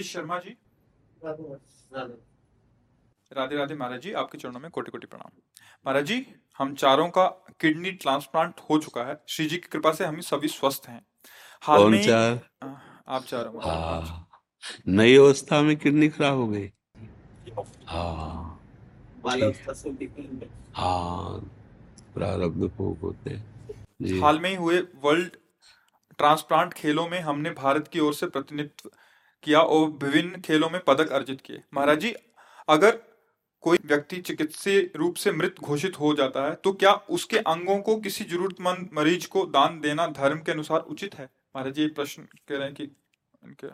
हितेश शर्मा जी। राधे राधे महाराज जी आपके चरणों में कोटि कोटि प्रणाम। महाराज जी हम चारों का किडनी ट्रांसप्लांट हो चुका है। श्री जी की कृपा से हम सभी स्वस्थ हैं। हाल में चार? आप चारों हाँ नई अवस्था में किडनी खराब हो गई। हाँ। हाँ प्रारब्ध भोग होते हैं। हाल में ही हुए वर्ल्ड ट्रांसप्लांट खेलों में हमने भारत की ओर से प्रतिनिधित्व किया और विभिन्न खेलों में पदक अर्जित किए। महाराज जी अगर कोई व्यक्ति चिकित्सीय रूप से मृत घोषित हो जाता है तो क्या उसके अंगों को किसी जरूरतमंद मरीज़ को दान देना धर्म के अनुसार उचित है? महाराज जी प्रश्न कह रहे हैं कि इनके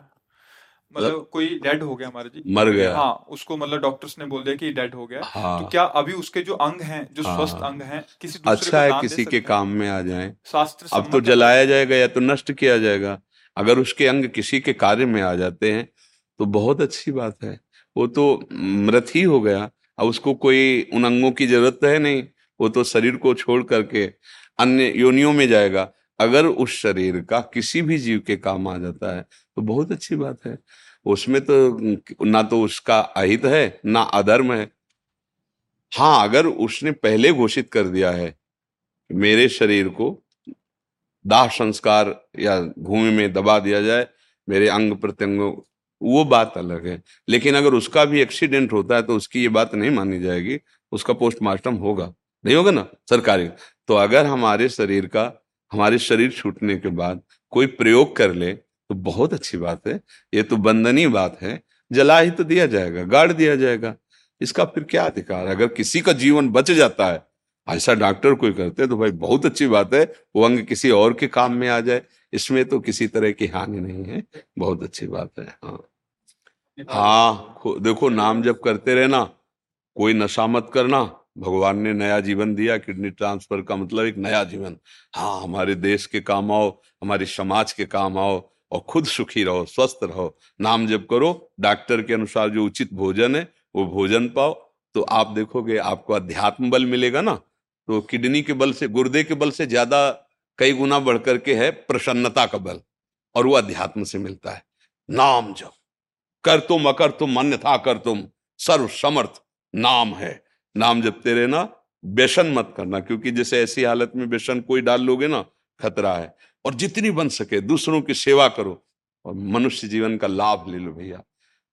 मतलब कोई डेड हो गया महाराज जी। मर गया। हाँ उसको मतलब डॉक्टर्स ने बोल दिया कि डेड हो गया। हाँ। तो क्या अभी उसके जो अंग हैं जो हाँ। स्वस्थ अंग हैं किसी दूसरे अच्छा को है किसी के काम में आ जाए। शास्त्र अब तो जलाया जाएगा या तो नष्ट किया जाएगा? अगर उसके अंग किसी के कार्य में आ जाते हैं तो बहुत अच्छी बात है। वो तो मृत ही हो गया। अब उसको कोई उन अंगों की ज़रूरत है नहीं। वो तो शरीर को छोड़ करके अन्य योनियों में जाएगा। अगर उस शरीर का किसी भी जीव के काम आ जाता है तो बहुत अच्छी बात है। उसमें तो ना तो उसका अहित है, ना अधर्म है। हाँ अगर उसने पहले घोषित कर दिया है, मेरे शरीर को दाह संस्कार या भूमि में दबा दिया जाए, मेरे अंग प्रत्यंगों, वो बात अलग है। लेकिन अगर उसका भी एक्सीडेंट होता है तो उसकी ये बात नहीं मानी जाएगी, उसका पोस्टमार्टम होगा। नहीं होगा ना? सरकारी। तो अगर हमारे शरीर का, हमारे शरीर छूटने के बाद कोई प्रयोग कर ले तो बहुत अच्छी बात है। ये तो बंदनीय बात है। जला ही तो दिया जाएगा, गाड़ दिया जाएगा। इसका फिर क्या अधिकार? अगर किसी का जीवन बच जाता है ऐसा डॉक्टर कोई करते तो भाई बहुत अच्छी बात है, वो अंग किसी और के काम में आ जाए। इसमें तो किसी तरह की हानि नहीं है, बहुत अच्छी बात है हाँ। हाँ देखो नाम जब करते रहना, कोई नशा मत करना, भगवान ने नया जीवन दिया, किडनी ट्रांसफ़र का मतलब एक नया जीवन। हाँ हमारे देश के काम आओ, हमारे समाज के काम आओ, और खुद सुखी रहो, स्वस्थ रहो। नाम जब करो, डॉक्टर के अनुसार जो उचित भोजन है, वो भोजन पाओ तो आप देखोगे आपको अध्यात्म बल मिलेगा ना तो किडनी के बल से, गुर्दे के बल से ज़्यादा कई गुना बढ़ करके है प्रसन्नता का बल, और वो अध्यात्म से मिलता है। नाम जप। कर तुम, अकर तुम, अन्यथा कर तुम सर्व समर्थ नाम है। नाम जपते रहना व्यसन मत करना, क्योंकि जैसे ऐसी हालत में व्यसन कोई डाल लोगे ना, खतरा है। और जितनी बन सके, दूसरों की सेवा करो, और मनुष्य जीवन का लाभ ले लो भैया।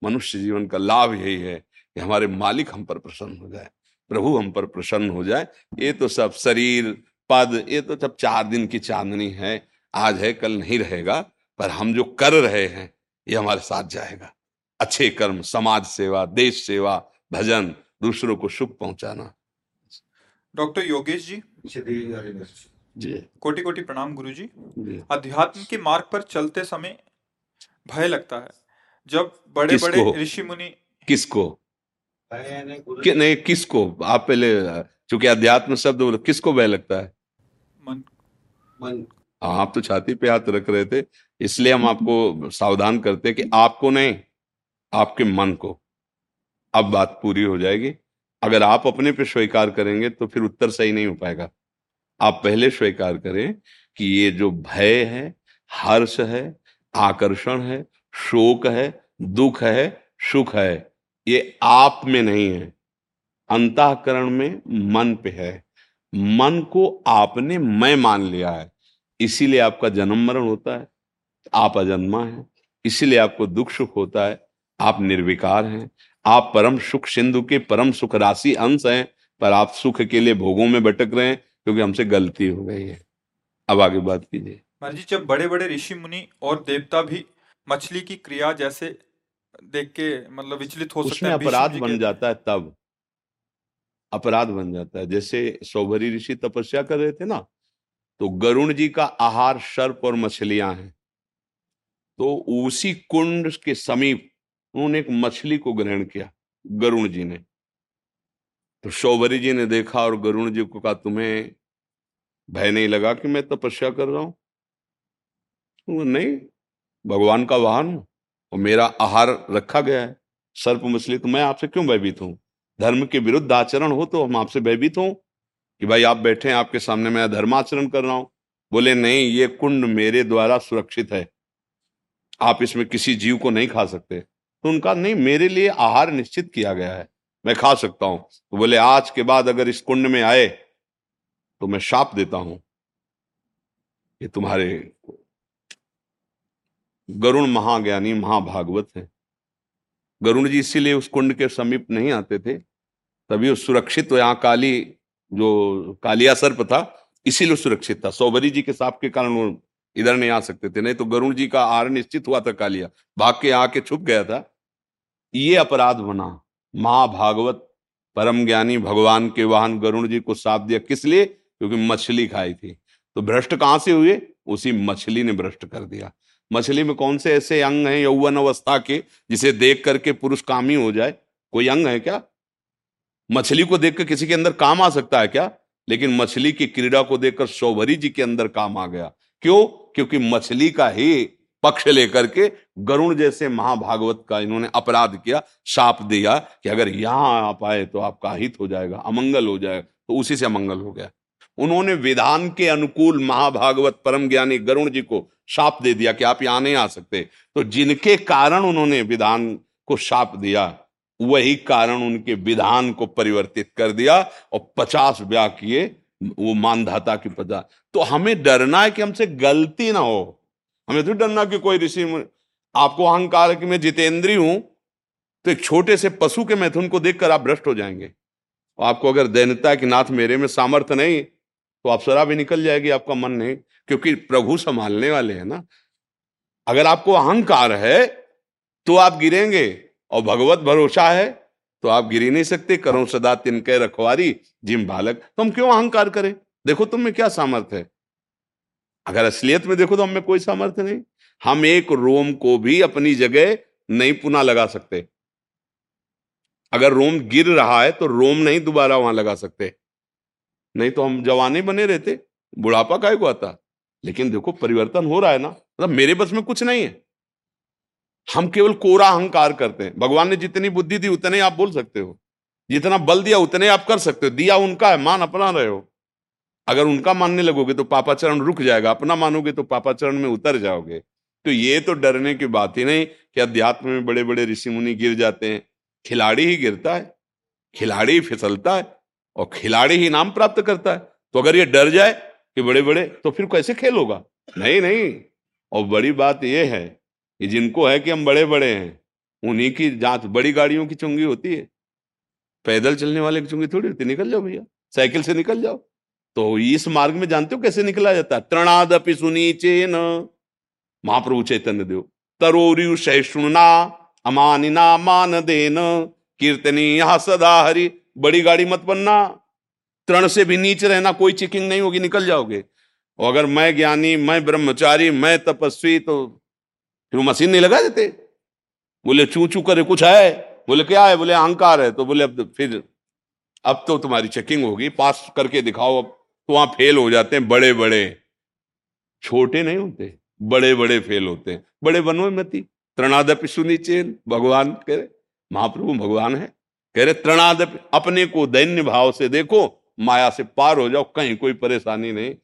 मनुष्य जीवन का लाभ यही है कि हमारे मालिक हम पर प्रसन्न हो जाए। प्रभु हम पर प्रसन्न हो जाए। ये तो सब शरीर पद ये तो सब चार दिन की चांदनी है। आज है कल नहीं रहेगा पर हम जो कर रहे हैं ये हमारे साथ जाएगा। अच्छे कर्म समाज सेवा देश सेवा भजन दूसरों को सुख पहुंचाना। डॉक्टर योगेश जी। जी कोटि कोटि प्रणाम गुरु जी। जी। अध्यात्म के मार्ग पर चलते समय भय लगता है। जब बड़े बड़े ऋषि मुनि किसको? कि, नहीं किसको? आप पहले चूँकि अध्यात्म शब्द बोलो किसको भय लगता है? मन। हाँ आप तो छाती पे हाथ रख रहे थे इसलिए हम आपको सावधान करते कि आपको नहीं आपके मन को। अब बात पूरी हो जाएगी। अगर आप अपने पे स्वीकार करेंगे तो फिर उत्तर सही नहीं हो पाएगा। आप पहले स्वीकार करें कि ये जो भय है हर्ष है आकर्षण है शोक है दुख है सुख है ये आप में नहीं है। अंतःकरण में मन पे है। मन को आपने मैं मान लिया है। इसीलिए आपका जन्म मरण होता है। आप अजन्मा हैं। इसीलिए आपको दुख सुख होता है। आप निर्विकार हैं। आप परम सुख सिंधु के परम सुख राशि अंश हैं, पर आप सुख के लिए भोगों में भटक रहे हैं, क्योंकि हमसे गलती हो गई है। अब आगे बात कीजिए। जब बड़े बड़े ऋषि मुनि और देवता भी मछली की क्रिया जैसे देख के मतलब विचलित हो सकते उसमें हैं अपराध बन जाता है तब। अपराध बन जाता है। जैसे सौभरी ऋषि तपस्या कर रहे थे ना तो गरुण जी का आहार सर्प और मछलियाँ हैं। तो उसी कुंड के समीप उन्होंने एक मछली को ग्रहण किया गरुण जी ने। तो सौभरी जी ने देखा और गरुण जी को कहा तुम्हें भय नहीं लगा कि मैं तपस्या कर रहा हूँ? नहीं भगवान का वाहन हूँ। और मेरा आहार रखा गया है। सर्प मछली तो मैं आपसे क्यों भयभीत हूँ? धर्म के विरुद्ध आचरण हो तो हम आपसे भयभीत हों? कि भाई आप बैठे हैं, आपके सामने मैं धर्म आचरण कर रहा हूँ। बोले, नहीं, ये कुंड मेरे द्वारा सुरक्षित है। आप इसमें किसी जीव को नहीं खा सकते। तो उनका, नहीं, मेरे लिए आहार निश्चित किया गया है। मैं खा सकता हूँ। तो बोले, आज के बाद अगर इस कुंड में आए तो मैं शाप देता हूँ। ये तुम्हारे गरुण महाज्ञानी, महाभागवत है। गरुण जी इसीलिए उस कुंड के समीप नहीं आते थे। तभी वो सुरक्षित यहाँ काली जो कालिया सर्प था, इसीलिए सुरक्षित था। सौबरी जी के साप के कारण वो इधर नहीं आ सकते थे। नहीं तो गरुण जी का आर निश्चित हुआ था कालिया। भाग के आके छुप गया था। ये अपराध बना। महाभागवत, परम ज्ञानी भगवान के वाहन गरुण जी को साप दिया। किस लिए? क्योंकि मछली खाई थी। तो भ्रष्ट कहाँ से हुए? उसी मछली ने भ्रष्ट कर दिया। मछली में कौन से ऐसे अंग हैं यौवन अवस्था के, जिसे देख करके पुरुष कामी हो जाए? कोई अंग है क्या? मछली को देखकर किसी के अंदर काम आ सकता है क्या? लेकिन मछली की क्रीड़ा को देखकर सौभरी जी के अंदर काम आ गया। क्यों? क्योंकि मछली का ही पक्ष लेकर के गरुण जैसे महाभागवत का इन्होंने अपराध किया, शाप दिया कि अगर यहाँ आप आए तो आपका हित हो जाएगा, अमंगल हो जाएगा तो उसी से अमंगल हो गया। उन्होंने विधान के अनुकूल महाभागवत परम ज्ञानी गरुण जी को शाप दे दिया कि आप यहाँ नहीं आ सकते। तो जिनके कारण उन्होंने विधान को शाप दिया, वही कारण उनके विधान को परिवर्तित कर दिया और पचास ब्याह किए, वो मानधाता की पचास तो हमें डरना है कि हमसे गलती ना हो। हमें तो डरना कि कोई ऋषि आपको अहंकार कि मैं जितेंद्री हूँ तो एक छोटे से पशु के मैथुन को देखकर आप भ्रष्ट हो जाएँगे। और आपको अगर दैनता है कि नाथ मेरे में सामर्थ्य नहीं तो आप शराब भी निकल जाएगी, आपका मन नहीं। क्योंकि प्रभु संभालने वाले हैं ना। अगर आपको अहंकार है तो आप गिरेंगे। और भगवत भरोसा है तो आप गिर ही नहीं सकते। करो सदा तिनके रखवारी, जिम बालक। तो हम क्यों अहंकार करें? देखो तुम में क्या सामर्थ्य है। अगर असलियत में देखो तो हमें कोई सामर्थ्य नहीं। हम एक रोम को भी अपनी जगह नहीं पुनः लगा सकते। अगर रोम गिर रहा है तो रोम नहीं दोबारा वहाँ लगा सकते। नहीं तो हम जवान ही बने रहते, बुढ़ापा काय को आता? लेकिन देखो, परिवर्तन हो रहा है ना मतलब मेरे बस में कुछ नहीं है। हम केवल कोरा अहंकार करते हैं। भगवान ने जितनी बुद्धि दी, उतने आप बोल सकते हो। जितना बल दिया, उतने आप कर सकते हो। दिया उनका है, मान अपना रहे हो। अगर उनका मानने लगोगे तो पापाचरण रुक जाएगा, अपना मानोगे तो पापाचरण में उतर जाओगे। तो ये तो डरने की बात ही नहीं कि अध्यात्म में बड़े बड़े ऋषि मुनि गिर जाते हैं। खिलाड़ी ही गिरता है, खिलाड़ी फिसलता है। और खिलाड़ी ही नाम प्राप्त करता है। तो अगर ये डर जाए कि बड़े बड़े तो फिर कैसे खेल होगा? नहीं नहीं। और बड़ी बात यह है कि जिनको है कि हम बड़े बड़े हैं, उन्हीं की जाँच बड़ी गाड़ियों की चुंगी होती है। पैदल चलने वाले की चुंगी थोड़ी होती, निकल जाओ भैया। साइकिल से निकल जाओ। तो इस मार्ग में जानते हो कैसे निकला जाता? है तृणादपि सुनीचे न महाप्रभु चैतन्य देव। तरोरु सहिष्णुना अमानिना मान देन कीर्तनी सदा हरि बड़ी गाड़ी मत बनना, तरण से भी नीचे रहना, कोई चेकिंग नहीं होगी, निकल जाओगे। और अगर मैं ज्ञानी, मैं ब्रह्मचारी, मैं तपस्वी तो फिर वो मशीन नहीं लगा देते? बोले चू चू करे, कुछ है? बोले, क्या है? बोले, अहंकार है। तो बोले, अब फिर, अब तो तुम्हारी चेकिंग होगी, पास करके दिखाओ, अब तो वहाँ फेल हो जाते हैं बड़े बड़े छोटे नहीं होते बड़े बड़े फेल होते हैं। बड़े बनो मती। तृणादपि सुनिचेन, भगवान कह रहे महाप्रभु भगवान है। कह रहे तृणादपि अपने को दैन्य भाव से देखो, माया से पार हो जाओ, कहीं कोई परेशानी नहीं।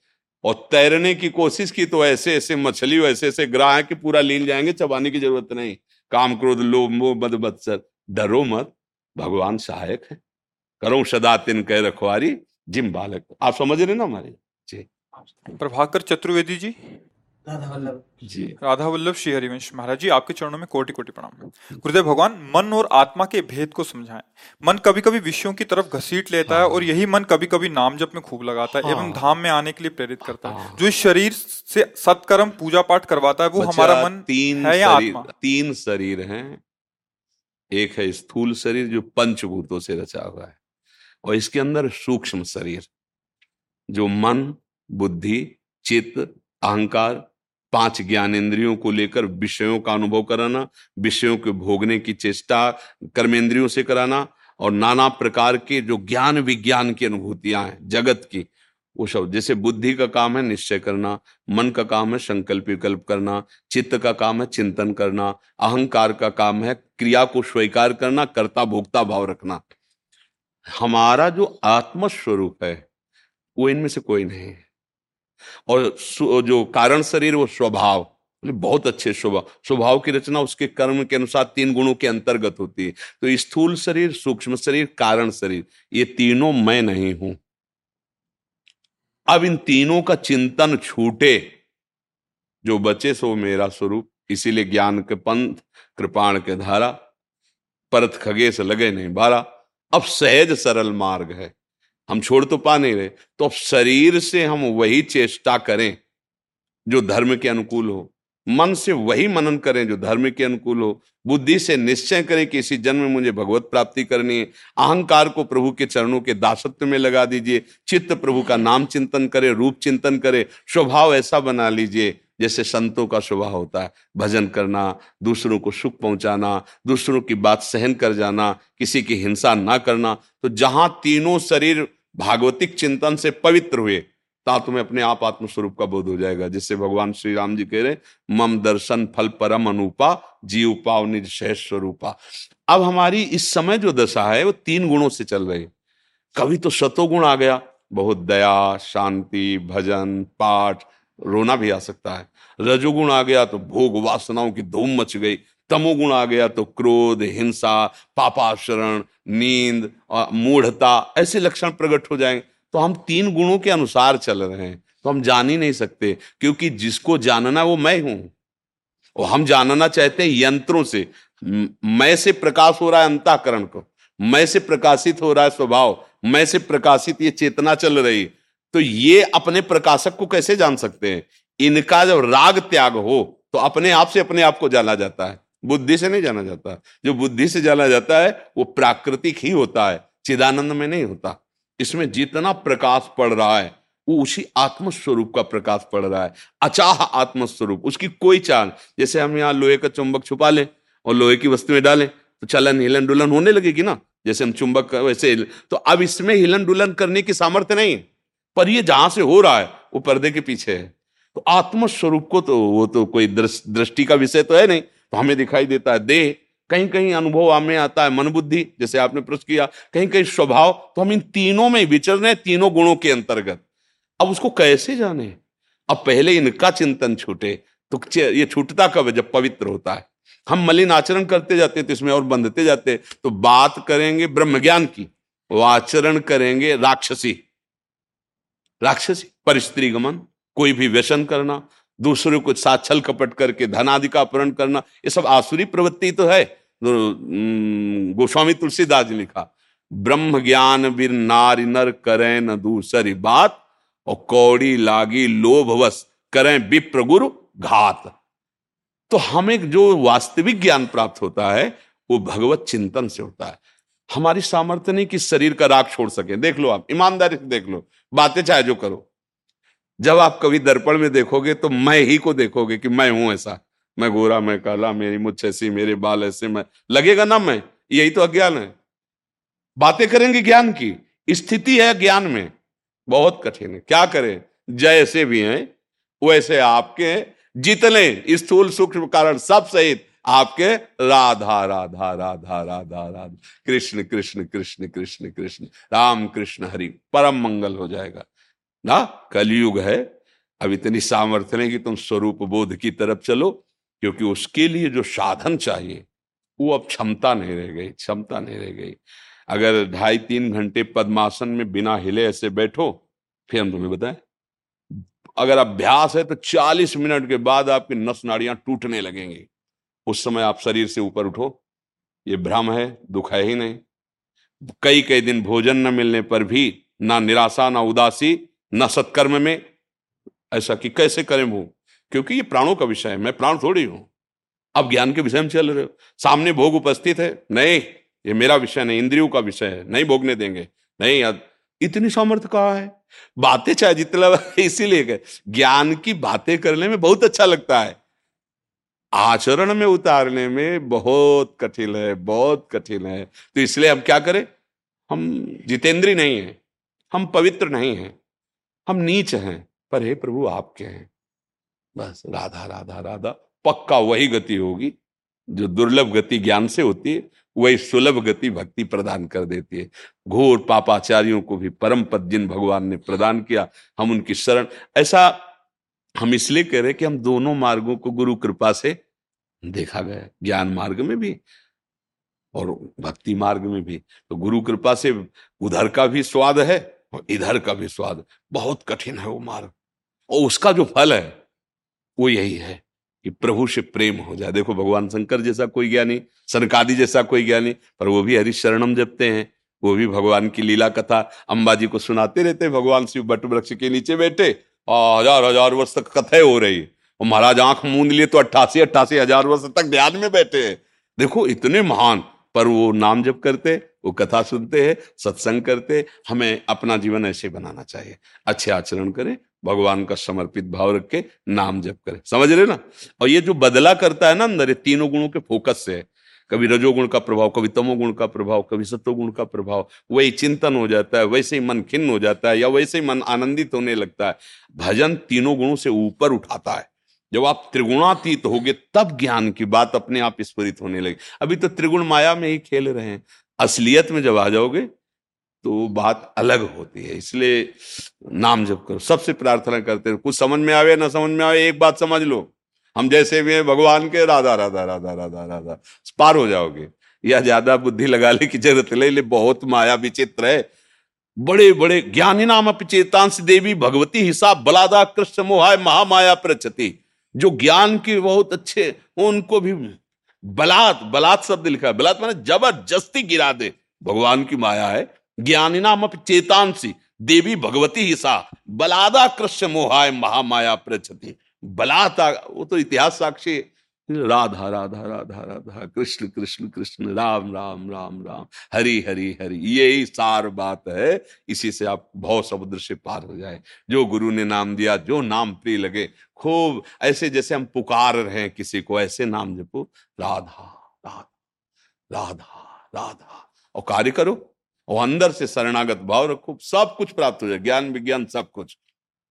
और तैरने की कोशिश की तो ऐसे ऐसे मछली ऐसे ऐसे ग्राह है कि पूरा लीन जाएँगे, चबाने की ज़रूरत नहीं। काम क्रोध, लोभ, मोह मद मत्सर डरो मत, भगवान सहायक है। करो सदा तिन कह रखवारी, जिम बालक। आप समझ रहे ना हमारे? जी। प्रभाकर चतुर्वेदी जी? राधा वल्लभ जी। राधा वल्लभ श्री हरिवंश महाराज जी आपके चरणों में कोटि कोटि प्रणाम। गुरुदेव भगवान मन और आत्मा के भेद को समझाएँ। मन कभी कभी विषयों की तरफ़ घसीट लेता हाँ। है। और यही मन कभी कभी नाम जप में खूब लगाता है हाँ। एवं धाम में आने के लिए प्रेरित करता है। जो इस शरीर से सत्कर्म पूजा पाठ करवाता है वो हमारा मन तीन है या आत्मा? तीन शरीर है। एक है स्थूल शरीर जो पंचभूतों से रचा हुआ है और इसके अंदर सूक्ष्म शरीर जो मन बुद्धि चित्त अहंकार पाँच ज्ञानेंद्रियों को लेकर विषयों का अनुभव कराना, विषयों के भोगने की चेष्टा कर्मेंद्रियों से कराना और नाना प्रकार के जो ज्ञान विज्ञान की अनुभूतियाँ हैं, जगत की, वो सब, जैसे बुद्धि का काम है निश्चय करना, मन का काम है संकल्प विकल्प करना, चित्त का काम है चिंतन करना, अहंकार का काम है क्रिया को स्वीकार करना, कर्ता भोक्ता भाव रखना। हमारा जो आत्म स्वरूप है, वो इनमें से कोई नहीं है। और जो कारण शरीर, वो स्वभाव। बहुत अच्छे स्वभाव। स्वभाव की रचना उसके कर्म के अनुसार तीन गुणों के अंतर्गत होती है। तो स्थूल शरीर, सूक्ष्म शरीर, कारण शरीर, ये तीनों मैं नहीं हूँ। अब इन तीनों का चिंतन छूटे, जो बचे सो मेरा स्वरूप। इसीलिए ज्ञान के पंथ, कृपाण के धारा, परत खगेश लगे नहीं बारा। अब सहज सरल मार्ग है। हम छोड़ तो पा नहीं रहे। तो अब शरीर से हम वही चेष्टा करें जो धर्म के अनुकूल हो। मन से वही मनन करें जो धर्म के अनुकूल हो। बुद्धि से निश्चय करें कि इसी जन्म में मुझे भगवत प्राप्ति करनी है। अहंकार को प्रभु के चरणों के दासत्व में लगा दीजिए। चित्त प्रभु का नाम चिंतन करे, रूप चिंतन करे। स्वभाव ऐसा बना लीजिए जैसे संतों का स्वभाव होता है। भजन करना, दूसरों को सुख पहुंचाना, दूसरों की बात सहन कर जाना, किसी की हिंसा ना करना। तो जहाँ तीनों शरीर भागवतिक चिंतन से पवित्र हुए, ता तुम्हें अपने आप आत्मस्वरूप का बोध हो जाएगा, जिससे भगवान श्री राम जी कह रहे मम दर्शन फल परम अनुपा, जीव पाव निज स्वरूपा। अब हमारी इस समय जो दशा है, वो तीन गुणों से चल रही कभी तो सतोगुण आ गया, बहुत दया, शांति, भजन, पाठ, रोना भी आ सकता है। रजोगुण आ गया तो भोग वासनाओं की धूम मच गई तमोगुण आ गया तो क्रोध, हिंसा, पापाशरण, नींद मूढ़ता, ऐसे लक्षण प्रकट हो जाएँगे तो हम तीन गुणों के अनुसार चल रहे हैं तो हम जान ही नहीं सकते, क्योंकि जिसको जानना वो मैं हूँ। और हम जानना चाहते हैं यंत्रों से। मैं से प्रकाश हो रहा है अंताकरण को, मैं से प्रकाशित हो रहा है स्वभाव, मैं से प्रकाशित ये चेतना चल रही। तो ये अपने प्रकाशक को कैसे जान सकते हैं? इनका जब राग त्याग हो तो अपने आप से अपने आप को जाना जाता है। बुद्धि से नहीं जाना जाता। जो बुद्धि से जाना जाता है, वो प्राकृतिक ही होता है, चिदानंद में नहीं होता। इसमें जितना प्रकाश पड़ रहा है, वो उसी आत्मस्वरूप का प्रकाश पड़ रहा है। अचाह आत्मस्वरूप, उसकी कोई चाल। जैसे हम यहाँ लोहे का चुंबक छुपा लें और लोहे की वस्तु में डालें तो चलन हिलन डुलन होने लगेगी ना? जैसे हम चुंबक वैसे तो अब इसमें हिलन डुलन करने की सामर्थ्य नहीं है। पर ये जहाँ से हो रहा है, वो पर्दे के पीछे है। तो आत्मस्वरूप को तो वो तो कोई दृष्टि का विषय तो है नहीं। तो हमें दिखाई देता है देह। कहीं कहीं अनुभव हमें आता है मन बुद्धि जैसे आपने प्रश्न किया। कहीं कहीं स्वभाव। तो हम इन तीनों में विचर रहे तीनों गुणों के अंतर्गत। अब उसको कैसे जाने? अब पहले इनका चिंतन छूटे तो ये छूटता कब है? जब पवित्र होता है। हम मलिन आचरण करते जाते तो इसमें और बंधते जाते तो बात करेंगे ब्रह्म ज्ञान की। वो आचरण करेंगे राक्षसी। राक्षसी, परिस्त्री गमन, कोई भी व्यसन करना। दूसरों को साथ छल कपट करके धन आदि का अपहरण करना, ये सब आसुरी प्रवृत्ति तो है। गोस्वामी तुलसीदास जी लिखा ब्रह्म ज्ञान बिर नारी नर करें न दूसरी बात, और कौड़ी लागी लोभवश करें विप्र गुरु घात। तो हमें जो वास्तविक ज्ञान प्राप्त होता है, वो भगवत चिंतन से होता है। हमारी सामर्थ्य नहीं कि शरीर का राग छोड़ सके। देख लो आप, ईमानदारी से देख लो। बातें चाहे जो करो। जब आप कभी दर्पण में देखोगे तो मैं ही को देखोगे कि मैं हूँ ऐसा। मैं गोरा, मैं काला, मेरी मुझ ऐसी, मेरे बाल ऐसे, मैं लगेगा ना मैं? यही तो अज्ञान है। बातें करेंगे ज्ञान की। स्थिति है ज्ञान में। बहुत कठिन है। क्या करें? जैसे भी हैं, वैसे आपके जितने स्थूल सूक्ष्म कारण सब सहित आपके राधा राधा राधा राधा राधा। कृष्ण कृष्ण कृष्ण कृष्ण कृष्ण, राम, कृष्ण, हरि, परम मंगल हो जाएगा। ना, कलयुग है। अब इतनी सामर्थ्य नहीं कि तुम स्वरूप बोध की तरफ़ चलो, क्योंकि उसके लिए जो साधन चाहिए, वो अब क्षमता नहीं रह गई, क्षमता नहीं रह गई। अगर ढाई तीन घंटे पद्मासन में बिना हिले ऐसे बैठो, फिर हम तुम्हें बताएँ। अगर अभ्यास है तो 40 मिनट के बाद आपकी नस नाड़ियाँ टूटने लगेंगी। उस समय आप शरीर से ऊपर उठो। ये भ्रम है, दुख है ही नहीं। कई कई दिन भोजन न मिलने पर भी ना निराशा, ना उदासी ना सत्कर्म में। ऐसा कि कैसे करें वो? क्योंकि ये प्राणों का विषय है, मैं प्राण थोड़ी हूँ। अब ज्ञान के विषय में चल रहे हो। सामने भोग उपस्थित है। नहीं, ये मेरा विषय नहीं, इंद्रियों का विषय है। नहीं भोगने देंगे। नहीं इतनी सामर्थ्य कहा है? बातें चाहे जितना इसीलिए ज्ञान की बातें करने में बहुत अच्छा लगता है। आचरण में उतारने में बहुत कठिन है, बहुत कठिन है। तो इसलिए हम क्या करें? हम जितेंद्री नहीं है। हम पवित्र नहीं हैं। हम नीच हैं, पर हे प्रभु आपके हैं। बस, राधा राधा राधा, पक्का वही गति होगी, जो दुर्लभ गति ज्ञान से होती है, वही सुलभ गति भक्ति प्रदान कर देती है। घोर पापाचार्यों को भी परम पद जिन भगवान ने प्रदान किया, हम उनकी शरण। ऐसा हम इसलिए कह रहे कि हम दोनों मार्गों को गुरु कृपा से देखा गया, ज्ञान मार्ग में भी और भक्ति मार्ग में भी। तो गुरु कृपा से उधर का भी स्वाद है और इधर का भी स्वाद बहुत कठिन है वो मार्ग और उसका जो फल है, वो यही है कि प्रभु से प्रेम हो जाए। देखो, भगवान शंकर जैसा कोई ज्ञानी, सनकादि जैसा कोई ज्ञानी, पर वो भी हरिशरणम जपते हैं। वो भी भगवान की लीला कथा अंबाजी को सुनाते रहते भगवान शिव बट वृक्ष के नीचे बैठे और हज़ार हज़ार वर्ष तक कथाएँ हो रही। और महाराज आँख मूंद लिए तो अट्ठासी अट्ठासी हज़ार वर्ष तक ध्यान में बैठे हैं। देखो, इतने महान पर वो नाम जप करते, वो कथा सुनते हैं, सत्संग करते, हमें अपना जीवन ऐसे बनाना चाहिए। अच्छे आचरण करें, भगवान का समर्पित भाव रख के नाम जप करें। समझ रहे ना? और ये जो बदला करता है ना अंदर, ये तीनों गुणों के फोकस से है कभी रजोगुण का प्रभाव, कभी तमोगुण का प्रभाव, कभी सत्वगुण का प्रभाव, वही चिंतन हो जाता है, वैसे ही मन खिन्न हो जाता है, या वैसे ही मन आनंदित होने लगता है। भजन तीनों गुणों से ऊपर उठाता है। जब आप त्रिगुणातीत होगे, तब ज्ञान की बात अपने आप स्फुरित होने लगे। अभी तो त्रिगुण माया में ही खेल रहे हैं। असलियत में जब आ जाओगे तो बात अलग होती है। इसलिए नाम जप करो। सबसे प्रार्थना करते हैं, कुछ समझ में आवे, ना समझ में आवे, एक बात समझ लो। हम जैसे भी हैं, भगवान के राधा राधा राधा राधा राधा, पार हो जाओगे। या ज़्यादा बुद्धि लगा ले की ज़रूरत ले बहुत माया विचित्र है। बड़े बड़े ज्ञानी नाम अपचेतांश देवी, भगवती हिसाब बलादा कृष्ण मोहाय, महामाया प्रचति। जो ज्ञान के बहुत अच्छे उनको भी बलात् बलात् शब्द लिखा है। बलात् माने ज़बरदस्ती गिरा दे। भगवान की माया है। ज्ञानी नाम चेतांसी। देवी भगवती ही सा। बलादा कृष्ण मोहाय महामाया प्रचति। बलाता वो तो इतिहास साक्षी राधा राधा राधा राधा, कृष्ण कृष्ण कृष्ण, राम राम राम राम। हरि हरि हरि। यही सार बात है। इसी से आप भव समुद्र से पार हो जाए। जो गुरु ने नाम दिया, जो नाम प्रिय लगे खूब ऐसे जैसे हम पुकार रहे हैं किसी को ऐसे नाम जपो राधा राधा राधा राधा। और कार्य करो और अंदर से शरणागत भाव रखो सब कुछ प्राप्त हो जाए ज्ञान विज्ञान सब कुछ।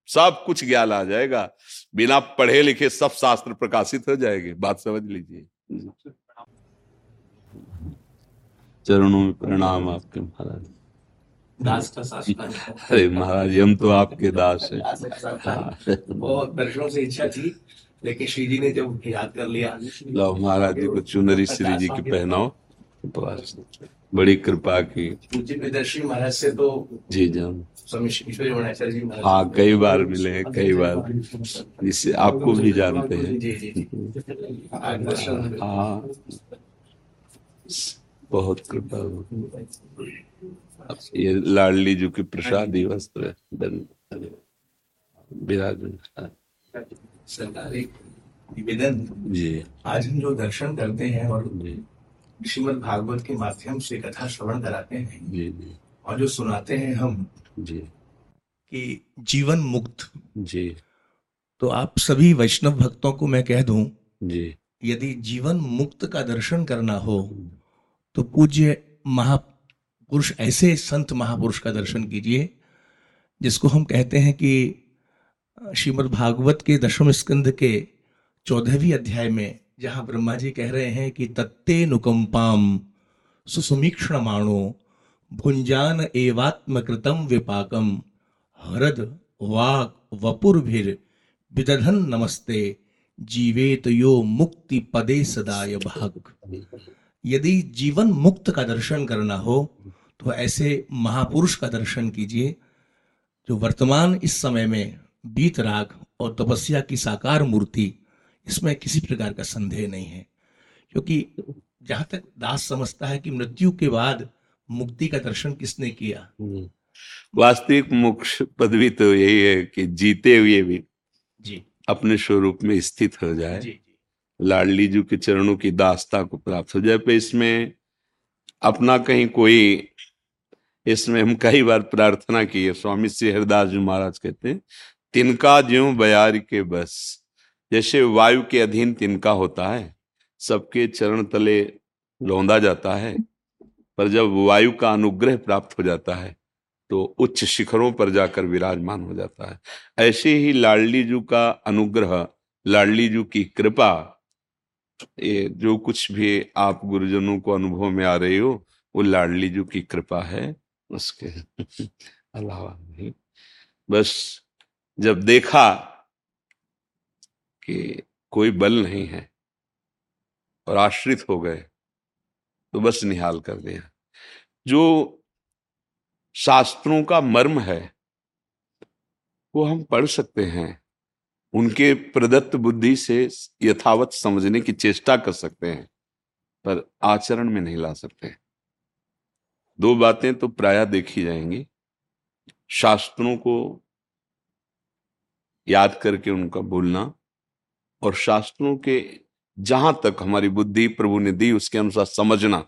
सब कुछ ज्ञान आ जाएगा बिना पढ़े लिखे सब शास्त्र प्रकाशित हो जाएँगे। बात समझ लीजिए। चरणों में प्रणाम आपके महाराज। दास का अरे महाराज हम तो आपके दास हैं। हाँ। बहुत दर्शनों से इच्छा थी लेकिन श्री जी ने जब याद कर लिया। लो महाराज जी को चुनरी श्री जी की पहनाओ। बड़ी कृपा की। महाराज से तो जी जान हाँ कई बार मिले हैं कई बार। जिससे आपको भी जानते हैं। हाँ। बहुत कृपा। ये लाडली जी की प्रसादी वस्त्र सरकारी निवेदन जी। आज हम जो दर्शन करते हैं और श्रीमद भागवत के माध्यम से कथा श्रवण कराते हैं जी जी। और जो सुनाते हैं हम जी। कि जीवन मुक्त। जी। तो आप सभी वैष्णव भक्तों को मैं कह दूँ जी। यदि जीवन मुक्त का दर्शन करना हो तो पूज्य महापुरुष, ऐसे संत महापुरुष का दर्शन कीजिए, जिसको हम कहते हैं कि श्रीमद् भागवत के दशम स्कंद के चौदहवीं अध्याय में जहाँ ब्रह्मा जी कह रहे हैं कि तत्ते नुकंपाम सुसुमीक्षण माणो भुंजान एवात्मकृतम विपाकम हरद वाक वपुर्भिर विदधन नमस्ते, जीवेत यो मुक्ति पदे सदाय भाग यदि जीवन मुक्त का दर्शन करना हो तो ऐसे महापुरुष का दर्शन कीजिए जो वर्तमान इस समय में बीत राग और तपस्या की साकार मूर्ति इसमें किसी प्रकार का संदेह नहीं है। क्योंकि जहाँ तक दास समझता है कि मृत्यु के बाद मुक्ति का दर्शन किसने किया? हम्म। वास्तविक मोक्ष पदवी तो यही है कि जीते हुए भी जी। अपने स्वरूप में स्थित हो जाए। जी लाडली जी के चरणों की दास्ता को प्राप्त हो जाए। पे इसमें अपना कहीं कोई इसमें हम कई बार प्रार्थना की है। स्वामी श्री हरिदास जी महाराज कहते हैं, तिनका ज्यो बयार के बस, जैसे वायु के अधीन तिनका होता है, सबके चरण तले लौंदा जाता है, पर जब वायु का अनुग्रह प्राप्त हो जाता है तो उच्च शिखरों पर जाकर विराजमान हो जाता है। ऐसे ही लाडली जू का अनुग्रह, लाडली जू की कृपा, ये जो कुछ भी आप गुरुजनों को अनुभव में आ रहे हो, वो लाडली जू की कृपा है। उसके अलावा नहीं। बस जब देखा कि कोई बल नहीं है और आश्रित हो गए तो बस निहाल कर दिया। जो शास्त्रों का मर्म है, वो हम पढ़ सकते हैं। उनके प्रदत्त बुद्धि से यथावत समझने की चेष्टा कर सकते हैं, पर आचरण में नहीं ला सकते। दो बातें तो प्राय देखी जाएँगी। शास्त्रों को याद करके उनका बोलना और शास्त्रों के जहाँ तक हमारी बुद्धि, प्रभु ने दी उसके अनुसार समझना,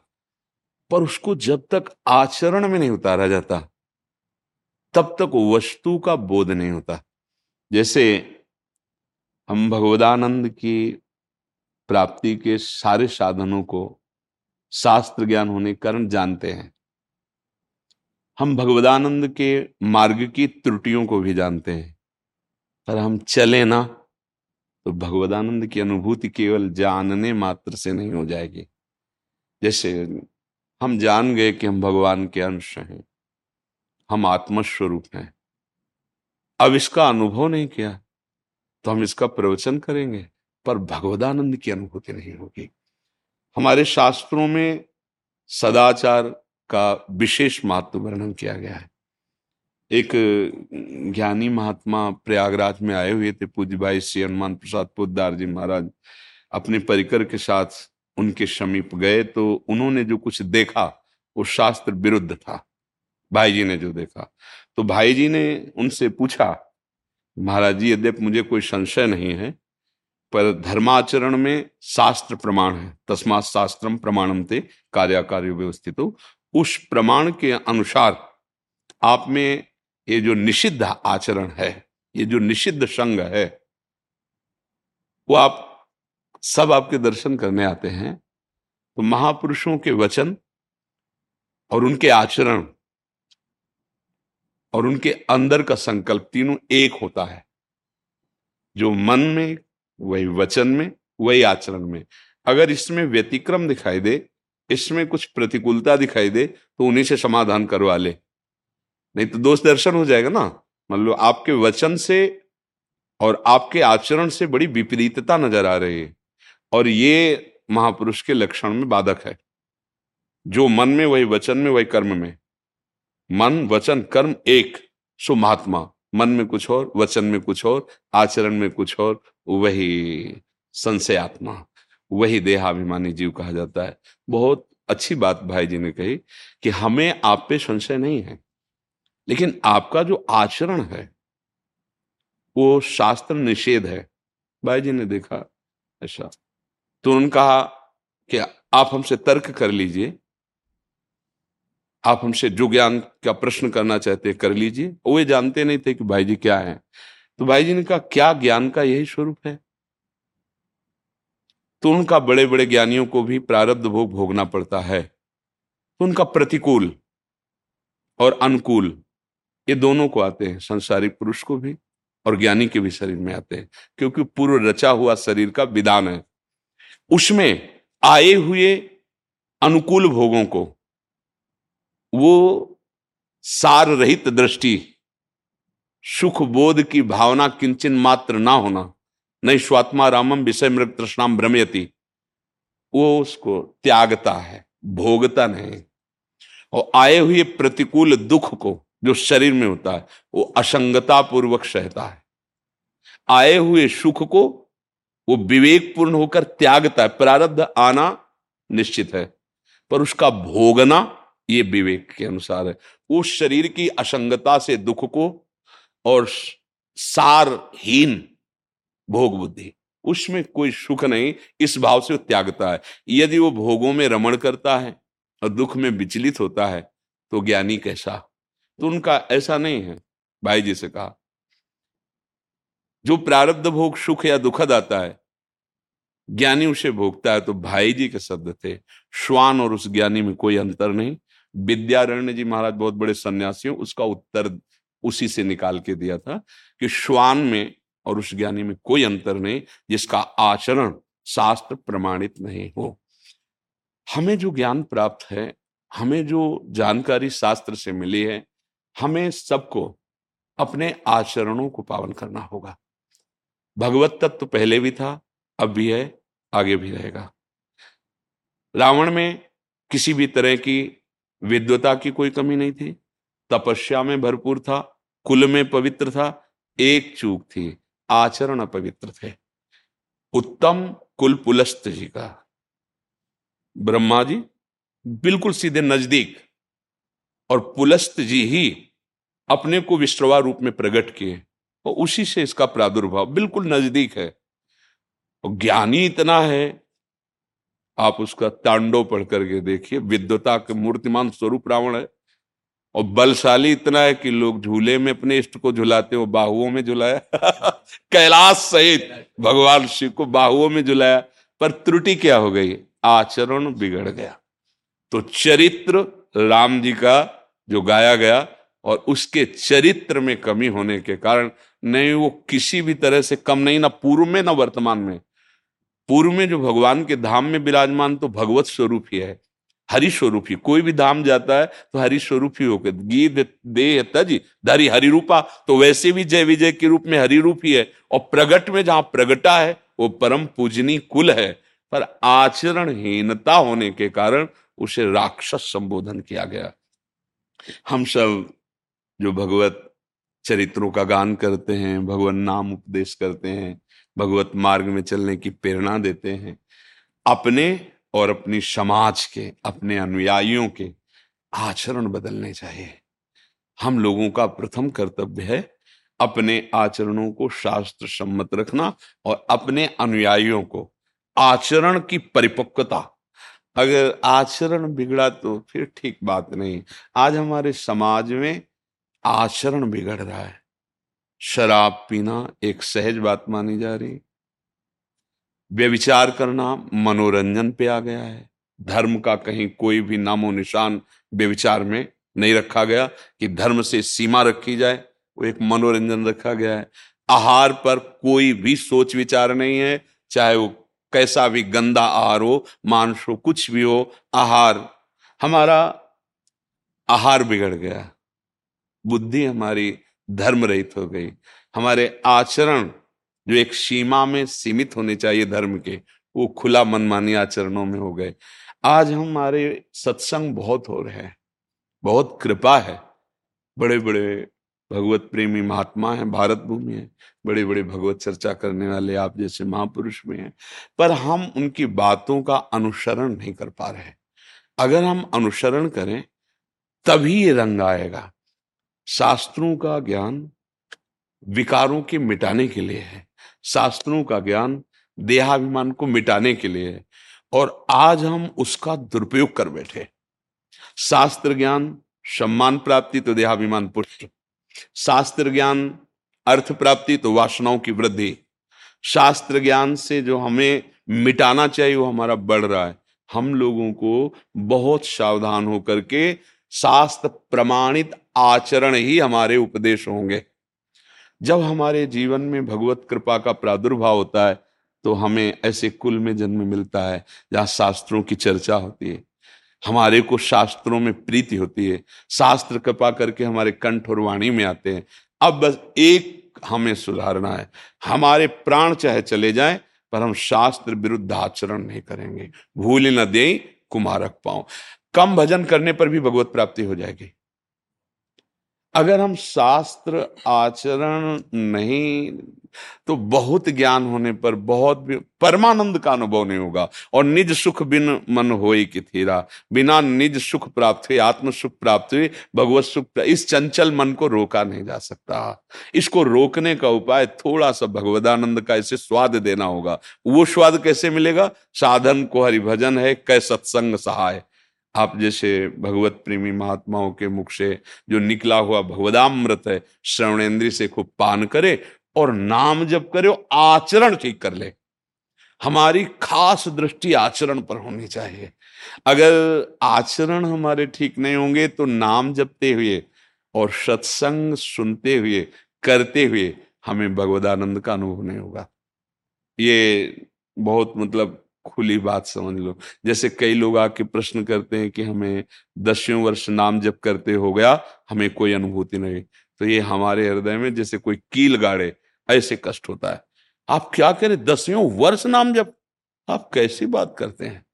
पर उसको जब तक आचरण में नहीं उतारा जाता, तब तक वस्तु का बोध नहीं होता। जैसे हम भगवदानंद की प्राप्ति के सारे साधनों को शास्त्र ज्ञान होने के कारण जानते हैं। हम भगवदानंद के मार्ग की त्रुटियों को भी जानते हैं। पर हम चले ना तो भगवदानंद की अनुभूति केवल जानने मात्र से नहीं हो जाएगी। जैसे हम जान गए कि हम भगवान के अंश हैं, हम आत्मस्वरूप हैं। अब इसका अनुभव नहीं किया तो हम इसका प्रवचन करेंगे, पर भगवदानंद की अनुभूति नहीं होगी। हमारे शास्त्रों में सदाचार का विशेष महत्व वर्णन किया गया है। एक ज्ञानी महात्मा प्रयागराज में आए हुए थे पूज्य भाई श्री हनुमान प्रसाद पोदार जी महाराज। अपने परिकर के साथ उनके समीप गए तो उन्होंने जो कुछ देखा, वो शास्त्र विरुद्ध था। भाई जी ने जो देखा तो भाई जी ने उनसे पूछा, महाराज जी, यद्यप मुझे कोई संशय नहीं है, पर धर्माचरण में शास्त्र प्रमाण है, तस्मात शास्त्रम प्रमाणम थे कार्याकार्य व्यवस्थित। उस प्रमाण के अनुसार आप में ये जो निषिद्ध आचरण है, ये जो निषिद्ध संग है, वो आप, सब आपके दर्शन करने आते हैं। तो महापुरुषों के वचन और उनके आचरण और उनके अंदर का संकल्प तीनों एक होता है। जो मन में, वही वचन में, वही आचरण में। अगर इसमें व्यतिक्रम दिखाई दे इसमें कुछ प्रतिकूलता दिखाई दे तो उन्हीं से समाधान करवा ले। नहीं तो दोष दर्शन हो जाएगा ना? मान लो आपके वचन से और आपके आचरण से बड़ी विपरीतता नज़र आ रही है। और ये महापुरुष के लक्षण में बाधक है। जो मन में, वही वचन में, वही कर्म में। मन, वचन, कर्म एक, सो महात्मा। मन में कुछ और, वचन में कुछ और, आचरण में कुछ और, वही संशय आत्मा वही देहाभिमानी जीव कहा जाता है। बहुत अच्छी बात भाई जी ने कही कि हमें आप पे संशय नहीं है, लेकिन आपका जो आचरण है, वो शास्त्र निषेध है। भाई जी ने देखा ऐसा तो उन्होंने कहा कि आप हमसे तर्क कर लीजिए, आप हमसे जो ज्ञान का प्रश्न करना चाहते हैं कर लीजिए। वो ये जानते नहीं थे कि भाई जी क्या है। तो भाई जी ने कहा, क्या ज्ञान का यही स्वरूप है? तो उनका बड़े बड़े ज्ञानियों को भी प्रारब्ध भोग भोगना पड़ता है। तो उनका प्रतिकूल और अनुकूल, ये दोनों को आते हैं संसारिक पुरुष को भी और ज्ञानी के भी शरीर में आते हैं, क्योंकि पूर्व रचा हुआ शरीर का विधान है। उसमें आए हुए अनुकूल भोगों को, वो सार रहित दृष्टि, सुख बोध की भावना किंचन मात्र ना होना नहीं स्वात्मा रामम विषय मृग तृष्णाम भ्रमयती। वो उसको त्यागता है, भोगता नहीं। और आए हुए प्रतिकूल दुख को जो शरीर में होता है, वो असंगता पूर्वक सहता है। आए हुए सुख को वो विवेकपूर्ण होकर त्यागता है, प्रारब्ध आना निश्चित है। पर उसका भोगना ये विवेक के अनुसार है। उस शरीर की असंगता से दुख को और सारहीन भोग बुद्धि। उसमें कोई सुख नहीं, इस भाव से त्यागता है। यदि वो भोगों में रमण करता है और दुख में विचलित होता है तो ज्ञानी कैसा? तो उनका ऐसा नहीं है, भाई जी से कहा। जो प्रारब्ध भोग सुख या दुखद आता है, ज्ञानी उसे भोगता है तो भाई जी के शब्द थे। श्वान और उस ज्ञानी में कोई अंतर नहीं। विद्यारण्य जी महाराज बहुत बड़े सन्यासी उसका उत्तर उसी से निकाल के दिया था कि श्वान में और उस ज्ञानी में कोई अंतर नहीं जिसका आचरण शास्त्र प्रमाणित नहीं हो। हमें जो ज्ञान प्राप्त है, हमें जो जानकारी शास्त्र से मिली है, हमें सबको अपने आचरणों को पावन करना होगा। भगवत तत्व तो पहले भी था, अब भी है, आगे भी रहेगा। रावण में किसी भी तरह की विद्वता की कोई कमी नहीं थी। तपस्या में भरपूर था, कुल में पवित्र था, एक चूक थी। आचरण अपवित्र थे। उत्तम कुल पुलस्त जी का। ब्रह्मा जी, बिल्कुल सीधे नज़दीक। और पुलस्त जी ही अपने को विश्रवा रूप में प्रकट किए। और उसी से इसका प्रादुर्भाव बिल्कुल नज़दीक है। और ज्ञानी इतना है, आप उसका तांडव पढ़ करके देखिए विद्वता के मूर्तिमान स्वरूप रावण है। और बलशाली इतना है कि लोग झूले में अपने इष्ट को झुलाते हो बाहुओं में झुलाया। कैलाश सहित भगवान शिव को बाहुओं में झुलाया। पर त्रुटि क्या हो गई? आचरण बिगड़ गया। तो चरित्र राम जी का जो गाया गया और उसके चरित्र में कमी होने के कारण नहीं, वो किसी भी तरह से कम नहीं, ना पूर्व में, ना वर्तमान में। पूर्व में जो भगवान के धाम में विराजमान तो भगवत स्वरूप ही है। हरि स्वरूप ही कोई भी धाम जाता है तो हरि स्वरूप ही होकर गीत दे तज, धरी हरि रूपा तो वैसे भी जय विजय के रूप में हरि रूप ही। है और प्रगट में जहाँ प्रगटा है, वो परम पूजनी कुल है। पर आचरणहीनता होने के कारण उसे राक्षस संबोधन किया गया। हम सब जो भगवत चरित्रों का गान करते हैं, भगवान नाम उपदेश करते हैं, भगवत मार्ग में चलने की प्रेरणा देते हैं, अपने और अपनी समाज के, अपने अनुयायियों के आचरण बदलने चाहिए। हम लोगों का प्रथम कर्तव्य है अपने आचरणों को शास्त्र सम्मत रखना और अपने अनुयायियों को आचरण की परिपक्वता। अगर आचरण बिगड़ा तो फिर ठीक बात नहीं। आज हमारे समाज में आचरण बिगड़ रहा है। शराब पीना एक सहज बात मानी जा रही व्यविचार करना मनोरंजन पे आ गया है। धर्म का कहीं कोई भी नामो निशान व्यविचार में नहीं रखा गया कि धर्म से सीमा रखी जाए, वो एक मनोरंजन रखा गया है। आहार पर कोई भी सोच विचार नहीं है, चाहे वो कैसा भी गंदा आहार हो, मांस हो, कुछ भी हो, आहार, हमारा आहार बिगड़ गया। बुद्धि हमारी धर्म रहित हो गई। हमारे आचरण जो एक सीमा में सीमित होने चाहिए धर्म के, वो खुला मनमानी आचरणों में हो गए। आज हमारे सत्संग बहुत हो रहे हैं, बहुत कृपा है। बड़े बड़े भगवत प्रेमी महात्मा हैं, भारत भूमि है बड़े बड़े भगवत चर्चा करने वाले आप जैसे महापुरुष में हैं, पर हम उनकी बातों का अनुसरण नहीं कर पा रहे अगर हम अनुसरण करें, तभी ये रंग आएगा। शास्त्रों का ज्ञान विकारों के मिटाने के लिए है। शास्त्रों का ज्ञान देहाभिमान को मिटाने के लिए है। और आज हम उसका दुरुपयोग कर बैठे शास्त्र ज्ञान सम्मान प्राप्ति तो देहाभिमान पुष्ट शास्त्र ज्ञान अर्थ प्राप्ति तो वासनाओं की वृद्धि। शास्त्र ज्ञान से जो हमें मिटाना चाहिए वो हमारा बढ़ रहा है। हम लोगों को बहुत सावधान होकर के शास्त्र प्रमाणित आचरण ही हमारे उपदेश होंगे। जब हमारे जीवन में भगवत कृपा का प्रादुर्भाव होता है तो हमें ऐसे कुल में जन्म मिलता है जहाँ शास्त्रों की चर्चा होती है। हमारे को शास्त्रों में प्रीति होती है। शास्त्र कृपा करके हमारे कंठ और वाणी में आते हैं। अब बस एक हमें सुधारना है। हमारे प्राण चाहे चले जाएँ, पर हम शास्त्र विरुद्ध आचरण नहीं करेंगे। भूल न दे, कुमारक पाओ कम भजन करने पर भी भगवत प्राप्ति हो जाएगी। अगर हम शास्त्र, आचरण नहीं तो बहुत ज्ञान होने पर बहुत परमानंद का अनुभव नहीं होगा। और निज सुख बिन मन हो कि थीरा। बिना निज सुख प्राप्त हुए आत्म सुख प्राप्त हुए, भगवत सुख इस चंचल मन को रोका नहीं जा सकता। इसको रोकने का उपाय थोड़ा सा भगवदानंद का इसे स्वाद देना होगा। वो स्वाद कैसे मिलेगा? साधन को हरिभजन है, कै सत्संग सहाय। आप जैसे भगवत प्रेमी महात्माओं के मुख से जो निकला हुआ भगवदामृत है श्रवणेन्द्री से खूब पान करे और नाम जब करे आचरण ठीक कर ले। हमारी खास दृष्टि आचरण पर होनी चाहिए। अगर आचरण हमारे ठीक नहीं होंगे तो नाम जपते हुए और सत्संग सुनते हुए, करते हुए हमें भगवदानंद का अनुभव नहीं होगा। ये बहुत मतलब खुली बात समझ लो। जैसे कई लोग आके प्रश्न करते हैं कि हमें दसियों वर्ष नाम जप करते हो गया, हमें कोई अनुभूति नहीं। तो ये हमारे हृदय में जैसे कोई कील गाड़े, ऐसे कष्ट होता है। आप क्या करें? दसियों वर्ष नाम जब आप कैसी बात करते हैं?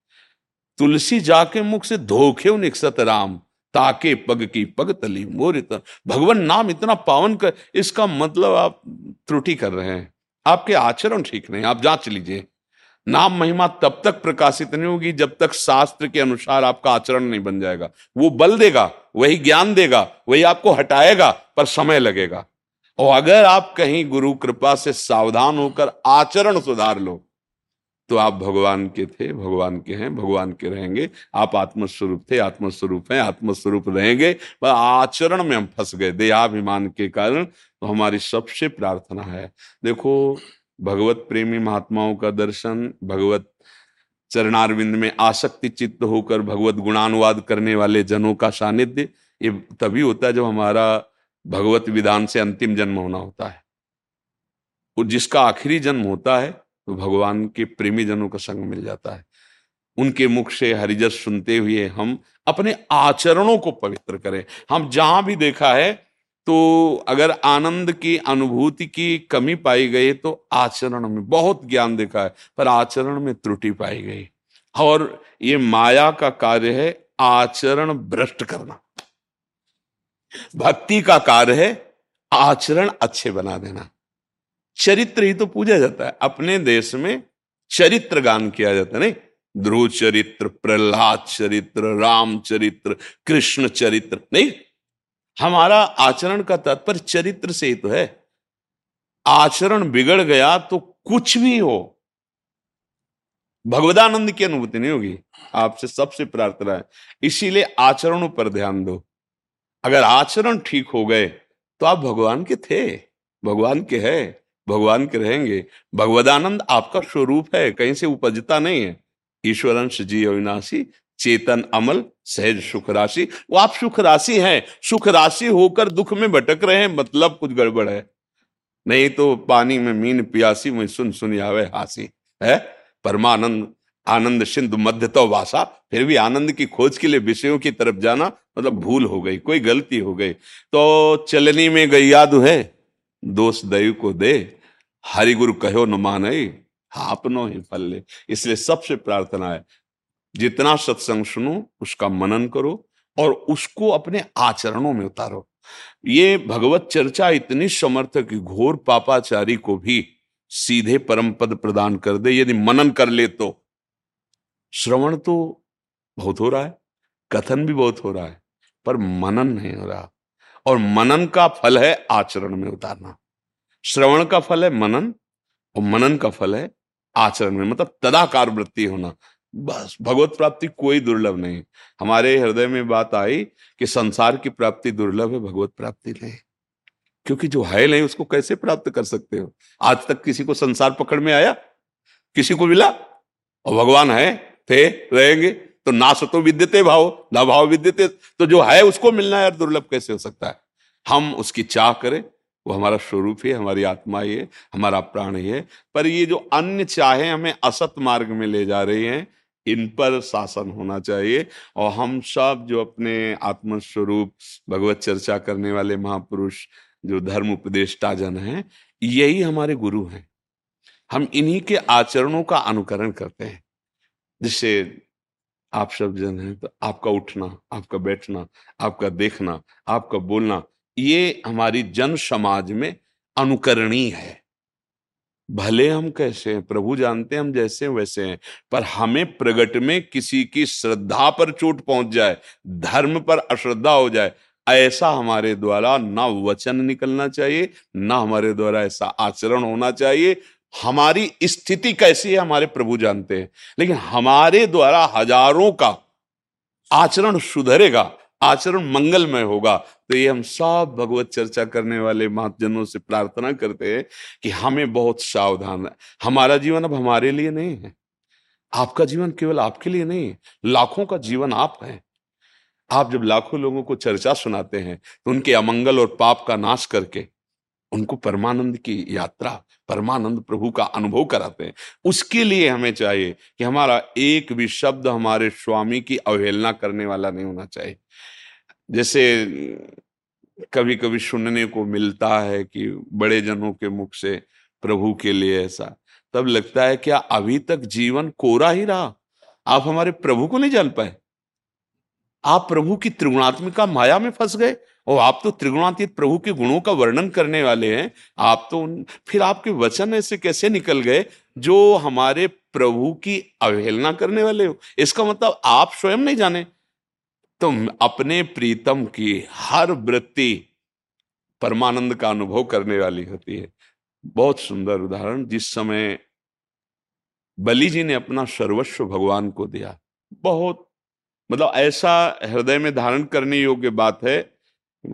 तुलसी जाके मुख से धोखे निकसत राम, ताके पग की पग तली मोर इतना। भगवान नाम इतना पावन कर, इसका मतलब आप त्रुटि कर रहे हैं। आपके आचरण ठीक नहीं, आप जाँच लीजिए। नाम महिमा तब तक प्रकाशित नहीं होगी जब तक शास्त्र के अनुसार आपका आचरण नहीं बन जाएगा। वो बल देगा, वही ज्ञान देगा, वही आपको हटाएगा, पर समय लगेगा। और अगर आप कहीं गुरु कृपा से सावधान होकर आचरण सुधार लो तो आप भगवान के थे, भगवान के हैं, भगवान के रहेंगे। आप आत्मस्वरूप थे, आत्मस्वरूप हैं, आत्मस्वरूप रहेंगे, पर आचरण में हम फंस गए। देहाभिमान के कारण तो हमारी सबसे प्रार्थना है। देखो भगवत प्रेमी महात्माओं का दर्शन, भगवत चरणारविंद में आसक्ति चित्त होकर भगवत गुणानुवाद करने वाले जनों का सानिध्य, ये तभी होता है जब हमारा भगवत विधान से अंतिम जन्म होना होता है। और जिसका आखिरी जन्म होता है तो भगवान के प्रेमी जनों का संग मिल जाता है। उनके मुख से हरिजस सुनते हुए हम अपने आचरणों को पवित्र करें। हम जहाँ भी देखा है तो अगर आनंद की, अनुभूति की कमी पाई गई तो आचरण में बहुत ज्ञान देखा है, पर आचरण में त्रुटि पाई गई। और ये माया का कार्य है आचरण भ्रष्ट करना। भक्ति का कार्य है आचरण अच्छे बना देना। चरित्र ही तो पूजा जाता है, अपने देश में चरित्र गान किया जाता है, नहीं? ध्रुव चरित्र, प्रहलाद चरित्र, राम चरित्र, कृष्ण चरित्र, नहीं? हमारा आचरण का तात्पर्य चरित्र से ही तो है। आचरण बिगड़ गया तो कुछ भी हो। भगवदानंद की अनुभूति नहीं होगी। आपसे सबसे प्रार्थना है, इसीलिए आचरणों पर ध्यान दो। अगर आचरण ठीक हो गए तो आप भगवान के थे, भगवान के है, भगवान के रहेंगे। भगवदानंद आपका स्वरूप है, कहीं से उपजता नहीं है। ईश्वरंश जी अविनाशी, चेतन अमल सहज सुख राशि। वो आप सुख राशि हैं। सुख राशि होकर दुख में भटक रहे हैं मतलब कुछ गड़बड़ है। नहीं तो पानी में मीन पियासी में सुन सुन आवे हासी। है? परमानंद, आनंद सिंधु मध्य तो वासा। फिर भी आनंद की खोज के लिए विषयों की तरफ़ जाना मतलब भूल हो गई, कोई गलती हो गई। तो चलनी में गई याद है? दोष दयु को दे। हरि गुरु कहो न माने आपनो ही फल ले इसलिए सबसे प्रार्थना है जितना सत्संग सुनो, उसका मनन करो और उसको अपने आचरणों में उतारो। ये भगवत चर्चा इतनी समर्थ कि घोर पापाचारी को भी सीधे परम पद प्रदान कर दे। यदि मनन कर ले तो। श्रवण तो बहुत हो रहा है, कथन भी बहुत हो रहा है, पर मनन नहीं हो रहा। और मनन का फल है आचरण में उतारना। श्रवण का फल है मनन और मनन का फल है आचरण में मतलब तदाकार वृत्ति होना। बस, भगवत प्राप्ति कोई दुर्लभ नहीं। हमारे हृदय में बात आई कि संसार की प्राप्ति दुर्लभ है, भगवत प्राप्ति नहीं। क्योंकि जो है नहीं, उसको कैसे प्राप्त कर सकते हो? आज तक किसी को संसार पकड़ में आया? किसी को मिला? और भगवान है, थे, रहेंगे तो ना सतो विद्यते भाव, ना भाव विद्यते। तो जो है, उसको मिलना यार दुर्लभ कैसे हो सकता है? हम उसकी चाह करें, वो हमारा स्वरूप ही, हमारी आत्मा ही है, हमारा प्राण ही है, पर ये जो अन्य चाहे हमें असत मार्ग में ले जा रही हैं इन पर शासन होना चाहिए। और हम सब जो अपने आत्मस्वरूप भगवत चर्चा करने वाले महापुरुष, जो धर्म उपदेष्टा जन हैं, यही हमारे गुरु हैं। हम इन्हीं के आचरणों का अनुकरण करते हैं। जिससे आप सब जन हैं तो आपका उठना, आपका बैठना, आपका देखना, आपका बोलना, ये हमारी जन समाज में अनुकरणीय है। भले हम कैसे हैं, प्रभु जानते हैं हम जैसे हैं, वैसे हैं, पर हमें प्रगट में किसी की श्रद्धा पर चोट पहुँच जाए, धर्म पर अश्रद्धा हो जाए, ऐसा हमारे द्वारा ना वचन निकलना चाहिए, ना हमारे द्वारा ऐसा आचरण होना चाहिए। हमारी स्थिति कैसी है, हमारे प्रभु जानते हैं, लेकिन हमारे द्वारा हज़ारों का आचरण सुधरेगा। आचरण मंगलमय होगा। तो ये हम सब भगवत चर्चा करने वाले महाजनों से प्रार्थना करते हैं कि हमें बहुत सावधान है हमारा जीवन अब हमारे लिए नहीं है। आपका जीवन केवल आपके लिए नहीं है। लाखों का जीवन आप है। आप जब लाखों लोगों को चर्चा सुनाते हैं तो उनके अमंगल और पाप का नाश करके उनको परमानंद की यात्रा, परमानंद प्रभु का अनुभव कराते हैं। उसके लिए हमें चाहिए कि हमारा एक भी शब्द हमारे स्वामी की अवहेलना करने वाला नहीं होना चाहिए। जैसे कभी कभी सुनने को मिलता है कि बड़े जनों के मुख से प्रभु के लिए ऐसा, तब लगता है क्या अभी तक जीवन कोरा ही रहा? आप हमारे प्रभु को नहीं जान पाए। आप प्रभु की त्रिगुणात्मिका माया में फंस गए। और आप तो त्रिगुणातीत प्रभु के गुणों का वर्णन करने वाले हैं। आप तो उन, फिर आपके वचन ऐसे कैसे निकल गए जो हमारे प्रभु की अवहेलना करने वाले हो? इसका मतलब आप स्वयं नहीं जाने। तुम अपने प्रीतम की हर वृत्ति परमानंद का अनुभव करने वाली होती है। बहुत सुंदर उदाहरण, जिस समय बलि जी ने अपना सर्वस्व भगवान को दिया। बहुत मतलब ऐसा हृदय में धारण करने योग्य बात है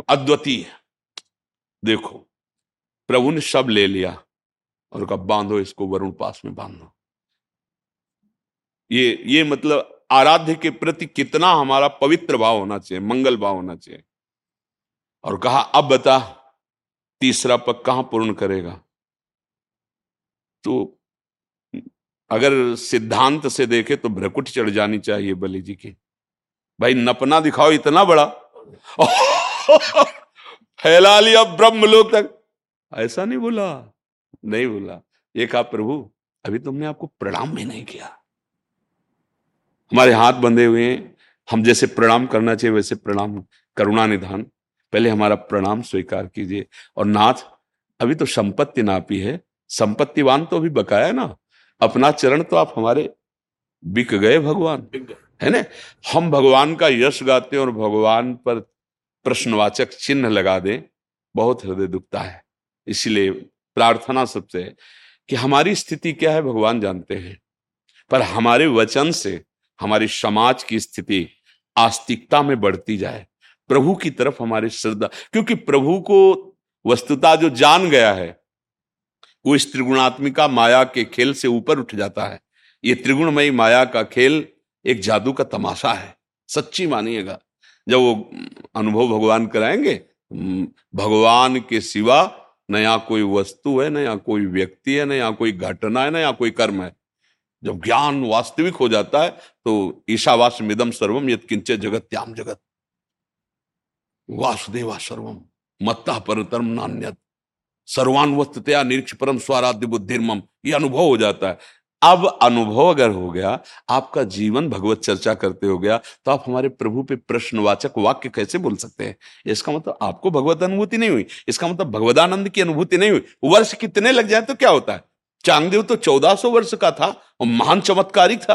अद्वितीय देखो, प्रभु ने सब ले लिया और कहा, बांधो इसको, वरुण पास में बांधो। ये ये मतलब आराध्य के प्रति कितना हमारा पवित्र भाव होना चाहिए, मंगल भाव होना चाहिए। और कहा, अब बता, तीसरा पग कहाँ पूर्ण करेगा? तो अगर सिद्धांत से देखे तो भ्रकुट चढ़ जानी चाहिए बलि जी की। भाई, नपना दिखाओ इतना बड़ा। फैला लिया ब्रह्म लोक तक। ऐसा नहीं बोला। नहीं बोला। ये कहा प्रभु अभी तुमने आपको प्रणाम भी नहीं किया। हमारे हाथ बंधे हुए हैं। हम जैसे प्रणाम करना चाहिए वैसे प्रणाम करुणा निधान। पहले हमारा प्रणाम स्वीकार कीजिए। और नाथ अभी तो संपत्ति नापी है। संपत्तिवान तो अभी बकाया ना। अपना चरण तो आप हमारे बिक गए भगवान। है ना? हम भगवान का यश गाते हैं और भगवान पर प्रश्नवाचक चिन्ह लगा दें, बहुत हृदय दुखता है। इसलिए प्रार्थना सबसे कि हमारी स्थिति क्या है, भगवान जानते हैं। पर हमारे वचन से हमारी समाज की स्थिति आस्तिकता में बढ़ती जाए। प्रभु की तरफ़ हमारी श्रद्धा, क्योंकि प्रभु को वस्तुता जो जान गया है, वो इस त्रिगुणात्मिका माया के खेल से ऊपर उठ जाता है। ये त्रिगुणमयी माया का खेल एक जादू का तमाशा है। सच्ची मानिएगा। जब वो अनुभव भगवान कराएँगे भगवान के सिवा नया कोई वस्तु है नया कोई व्यक्ति है नया कोई घटना है नया कोई कर्म है। जब ज्ञान वास्तविक हो जाता है तो ईशावास मिदम सर्वम यद किंचे जगत त्याम जगत। वासुदेवा सर्वम, मत्ता परतरम नान्यत। सर्वान वस्तुतया निरीक्ष परम स्वाराध्य बुद्धिर्मम। ये अनुभव हो जाता है। अब अनुभव अगर हो गया, आपका जीवन भगवत चर्चा करते हो गया तो आप हमारे प्रभु पे प्रश्नवाचक वाक्य कैसे बोल सकते हैं? इसका मतलब आपको भगवत अनुभूति नहीं हुई, इसका मतलब भगवदानंद की अनुभूति नहीं हुई। वर्ष कितने लग जाए तो क्या होता है? चांगदेव तो चौदह वर्ष का था और महान चमत्कारिक था।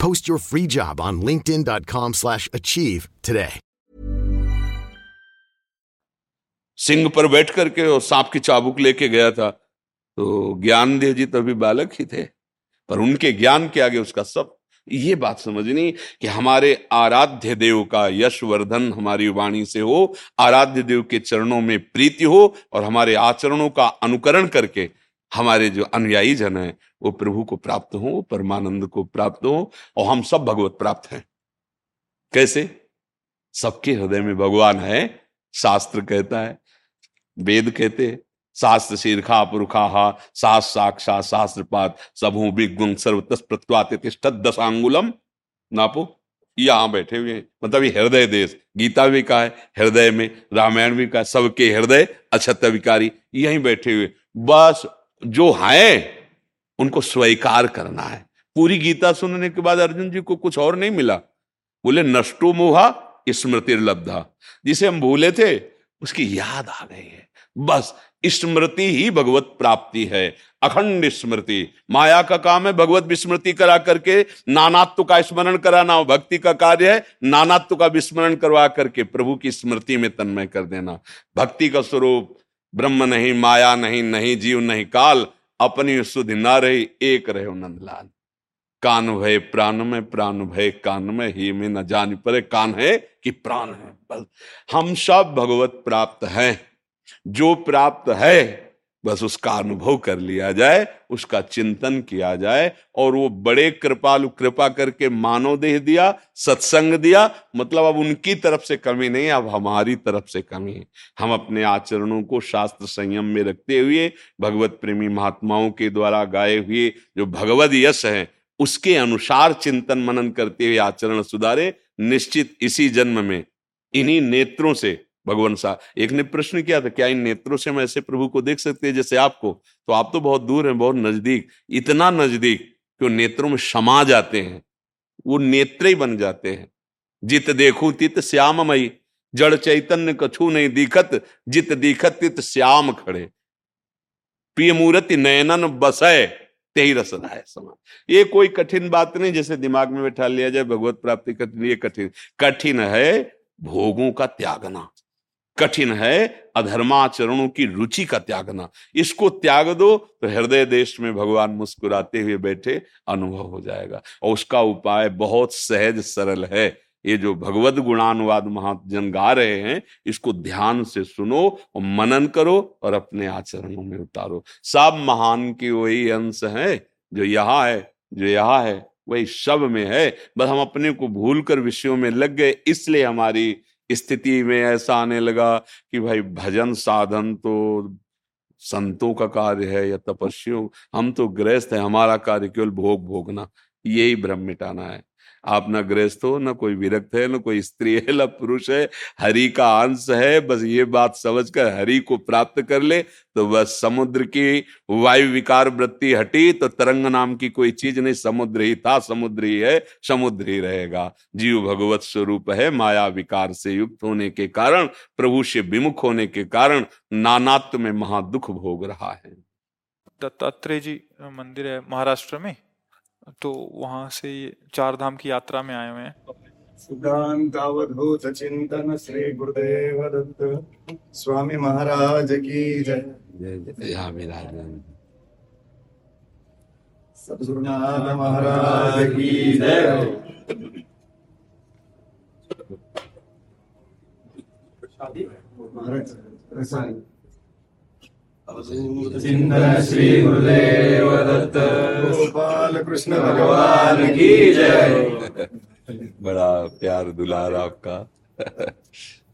Post your free job on linkedin.com slash achieve today. Singh पर बैठ करके और सांप की चाबुक लेके गया था तो ज्ञानदेव जी तो अभी बालक ही थे, पर उनके ज्ञान के आगे उसका सब ये बात समझनी कि हमारे आराध्य देव का यशवर्धन हमारी वाणी से हो, आराध्य देव के चरणों में प्रीति हो और हमारे आचरणों का अनुकरण करके हमारे जो अनुयायी जन है, वो प्रभु को प्राप्त हो, वो परमानंद को प्राप्त हो, और हम सब भगवत प्राप्त हैं। कैसे? सबके हृदय में भगवान है, शास्त्र कहता है, वेद कहते शास्त्र शीर्खा पुरुखा शास्त्र साक्षा शास्त्रपात, सबू विगुण सर्वतस प्रत्वात दशांगुलम नापो यहाँ बैठे हुए हैं। मतलब ये हृदय देश, गीता भी कहा है, हृदय में रामायण भी कहा सबके हृदय अछत विकारी। यहीं बैठे हुए बस जो है, उनको स्वीकार करना है। पूरी गीता सुनने के बाद अर्जुन जी को कुछ और नहीं मिला। बोले, नष्टो मोहा स्मृति लब्धा जिसे हम भूले थे, उसकी याद आ गई है। बस, स्मृति ही भगवत प्राप्ति है। अखंड स्मृति। माया का काम है भगवत विस्मृति करा करके, नानात्व का स्मरण कराना। भक्ति का कार्य है नानात्व का विस्मरण करवा करके प्रभु की स्मृति में तन्मय कर देना। भक्ति का स्वरूप ब्रह्म नहीं, माया नहीं नहीं, जीव नहीं, काल, अपनी सुधि ना रही, एक रहे नंदलाल। कान भय प्राण में, प्राण भय कान में, ही में न जान परे कान है कि प्राण है। बस हम सब भगवत प्राप्त हैं। जो प्राप्त है बस उसका अनुभव कर लिया जाए, उसका चिंतन किया जाए, और वो बड़े कृपालु, कृपा करके मानव देह दिया, सत्संग दिया मतलब अब उनकी तरफ़ से कमी नहीं, अब हमारी तरफ़ से कमी है। हम अपने आचरणों को शास्त्र संयम में रखते हुए, भगवत प्रेमी महात्माओं के द्वारा गाए हुए जो भगवत यश है, उसके अनुसार चिंतन मनन करते हुए आचरण सुधारे, निश्चित इसी जन्म में इन्हीं नेत्रों से भगवान साहब एक ने प्रश्न किया था, क्या इन नेत्रों से हम ऐसे प्रभु को देख सकते हैं जैसे आपको? तो आप तो बहुत दूर हैं, बहुत नज़दीक। इतना नज़दीक कि वो नेत्रों में समा जाते हैं। वो नेत्र ही बन जाते हैं। जित देखू तित श्याममयी जड़ चैतन्य कछु नहीं दिखत, जित दिखत तित श्याम खड़े। प्रिय मूर्ति, नयनन बसय ते ही रसदाय समान ये कोई कठिन बात नहीं, जैसे दिमाग में बैठा लिया जाए, भगवत प्राप्ति कठिन ये कठिन। कठिन है भोगों का त्यागना। कठिन है अधर्माचरणों की रुचि का त्यागना। इसको त्याग दो तो हृदय देश में भगवान मुस्कुराते हुए बैठे अनुभव हो जाएगा। और उसका उपाय बहुत सहज सरल है। ये जो भगवत गुणानुवाद महाजन गा रहे हैं, इसको ध्यान से सुनो और मनन करो और अपने आचरणों में उतारो। सब महान के वही अंश है, जो यहाँ है, जो यहाँ है, वही सब में है। बस हम अपने को भूल कर विषयों में लग गए, इसलिए हमारी स्थिति में ऐसा आने लगा कि भाई भजन साधन तो संतों का कार्य है या तपस्वियों, हम तो गृहस्थ है, हमारा कार्य केवल भोग भोगना, यही भ्रम मिटाना है। आप ना गृहस्थ हो, न कोई विरक्त है, न कोई स्त्री है, न पुरुष है, हरि का अंश है, बस ये बात समझकर हरि को प्राप्त कर ले तो बस समुद्र की वायु विकार वृत्ति हटी तो तरंग नाम की कोई चीज़ नहीं, समुद्र ही था, समुद्र ही है, समुद्र ही रहेगा। जीव भगवत स्वरूप है, माया विकार से युक्त होने के कारण, प्रभु से विमुख होने के कारण, नानात्व में महादुख भोग रहा है। दत्तात्रेय जी, मंदिर है महाराष्ट्र में? तो वहाँ से चार धाम की यात्रा में आए हुए हैं। सिद्धांतावधूत चिंतन श्री गुरुदेव दत्त स्वामी महाराज की जय। सदगुरुनाथ महाराज की जय। महाराज चिंतन श्री गुरुदेव दत्त गोपाल कृष्ण भगवान की जय। बड़ा प्यार दुलार आपका।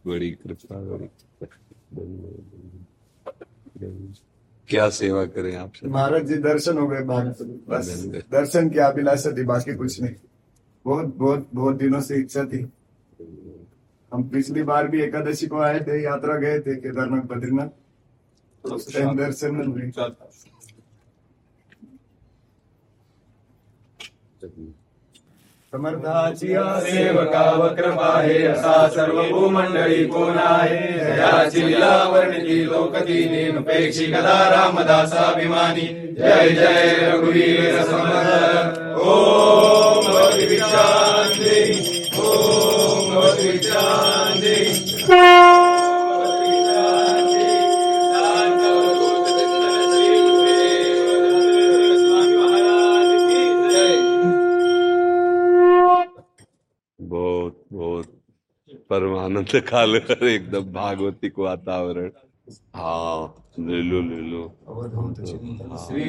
बड़ी कृपा बड़ी क्या सेवा करें आप महाराज जी दर्शन हो गए बस दर्शन की अभिलाषा थी बाकी कुछ नहीं। बहुत बहुत बहुत दिनों से इच्छा थी। हम पिछली बार भी एकादशी को आए थे यात्रा गए थे केदारनाथ बद्रीनाथ। सेवका असा सर्व भूमंडळी कोण आहे वर्णिती नेमपेक्षी कदा रामदासाभिमानी। जय जय रघुवीर समर्थ ओम भगवती विचांदे ओम भगवती विचांदे परमानंद काल एकदम भागवती को वातावरण। हाँ। ले लो ले लो। श्री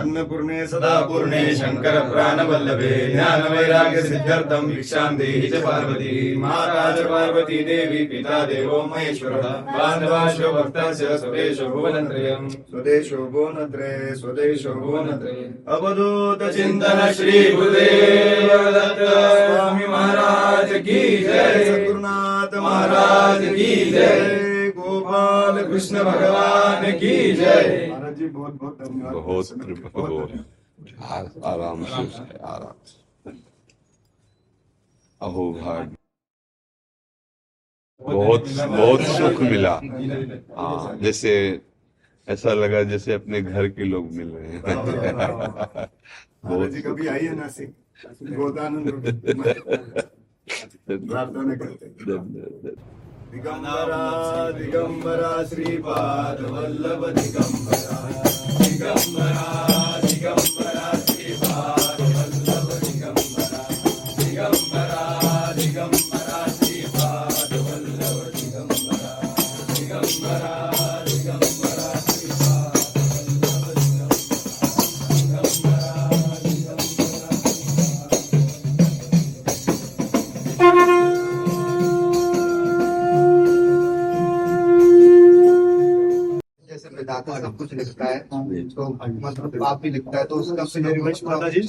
अन्नपूर्णे सदा पूर्णे शंकर प्राण वल्लभे ज्ञान वैराग्य सिद्ध्यर्थम भिक्षां देहि च पार्वती च पार्वती देवी पिता देवो महेश्वरः। बान्धवाश्च भक्ताश्च स्वदेशो भुवनत्रयम्। स्वदेशो भुवनत्रे स्वदेशो भुवनत्रे अवधूत चिंतन श्री गुरुदेव दत्त स्वामी महाराज की जय। सद्गुरुनाथ महाराज की जय। गोपाल कृष्ण भगवान की जय। महाराज जी बहुत बहुत धन्यवाद। बहुत। कृपा हो आराम से आराम से। अहो भाग्य। बहुत बहुत सुख मिला। हाँ जैसे ऐसा लगा जैसे अपने घर के लोग मिल रहे हैं। बहुत जी कभी आइए नासिक। बहुत आनंद प्रार्थना करते हैं। धन्यवाद। दिगंबरा दिगंबरा श्रीपाद वल्लभ दिगंबरा दिगंबरा दिगंबरा कुछ लिखता है तो मतलब पाप भी लिखता है तो उसका सजा है ऊपर माता जी?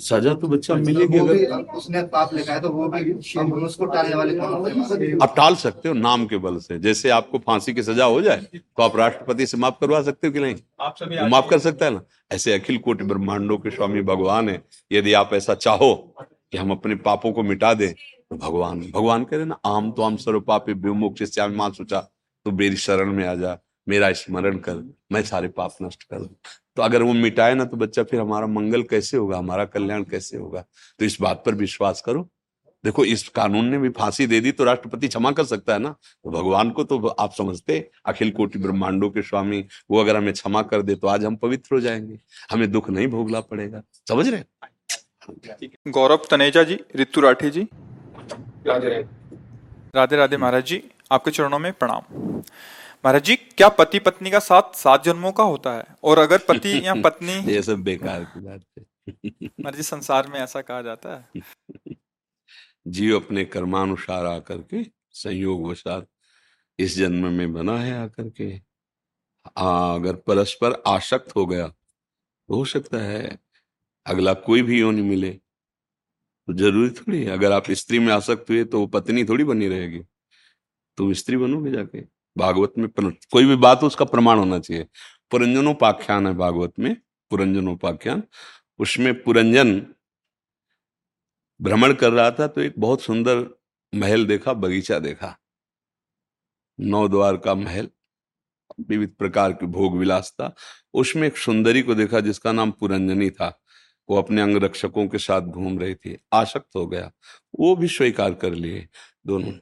सजा तो बच्चा मिलेगी अगर उसने पाप लिखा है तो वो भी हम उसको टालने वाले कौन होते हैं आप टाल सकते हो नाम के बल से। जैसे आपको फांसी की सजा हो जाए तो आप राष्ट्रपति से माफ़ करवा सकते हो कि नहीं? आप सभी माफ़ कर सकता है ना? ऐसे अखिल कोटि ब्रह्मांडों के स्वामी भगवान है। यदि आप ऐसा चाहो कि हम अपने पापों को मिटा दें तो भगवान भगवान कह रहे ना आम तो आम सर्व पापे विमुक्त श्याम माँ सोचा तो मेरी शरण में आ जा। मेरा स्मरण कर मैं सारे पाप नष्ट कर दूँ। तो अगर वो मिटाए ना तो बच्चा फिर हमारा मंगल कैसे होगा? हमारा कल्याण कैसे होगा? तो इस बात पर विश्वास करो। देखो इस कानून ने भी फांसी दे दी तो राष्ट्रपति क्षमा कर सकता है ना? तो भगवान को तो आप समझते अखिल कोटि ब्रह्मांडों के स्वामी वो अगर हमें क्षमा कर दे तो आज हम पवित्र हो जाएँगे। हमें दुख नहीं भोगना पड़ेगा। समझ रहे गौरव तनेजा जी रितु राठी जी। राधे राधे महाराज जी आपके चरणों में प्रणाम। महाराज जी क्या पति पत्नी का साथ सात जन्मों का होता है? और अगर पति या पत्नी ये सब बेकार की बात है। महाराज जी संसार में ऐसा कहा जाता है। जीव अपने कर्मानुसार आकर के संयोग वशात इस जन्म में बना है आकर के। हाँ अगर परस्पर आसक्त हो गया तो हो सकता है अगला कोई भी योनि मिले। तो ज़रूरी थोड़ी अगर आप स्त्री में आसक्त हुए तो वो पत्नी थोड़ी बनी रहेगी। तुम स्त्री बनोगे जाके। भागवत में कोई भी बात उसका प्रमाण होना चाहिए। पुरंजनोपाख्यान है भागवत में, पुरंजनोपाख्यान। उसमें पुरंजन भ्रमण कर रहा था तो एक बहुत सुंदर महल देखा, बगीचा देखा। नौ द्वार का महल, विविध प्रकार के भोग विलास था। उसमें एक सुंदरी को देखा, जिसका नाम पुरंजनी था। वो अपने अंग रक्षकों के साथ घूम रही थी। आसक्त हो गया। वो भी स्वीकार कर लिए दोनों।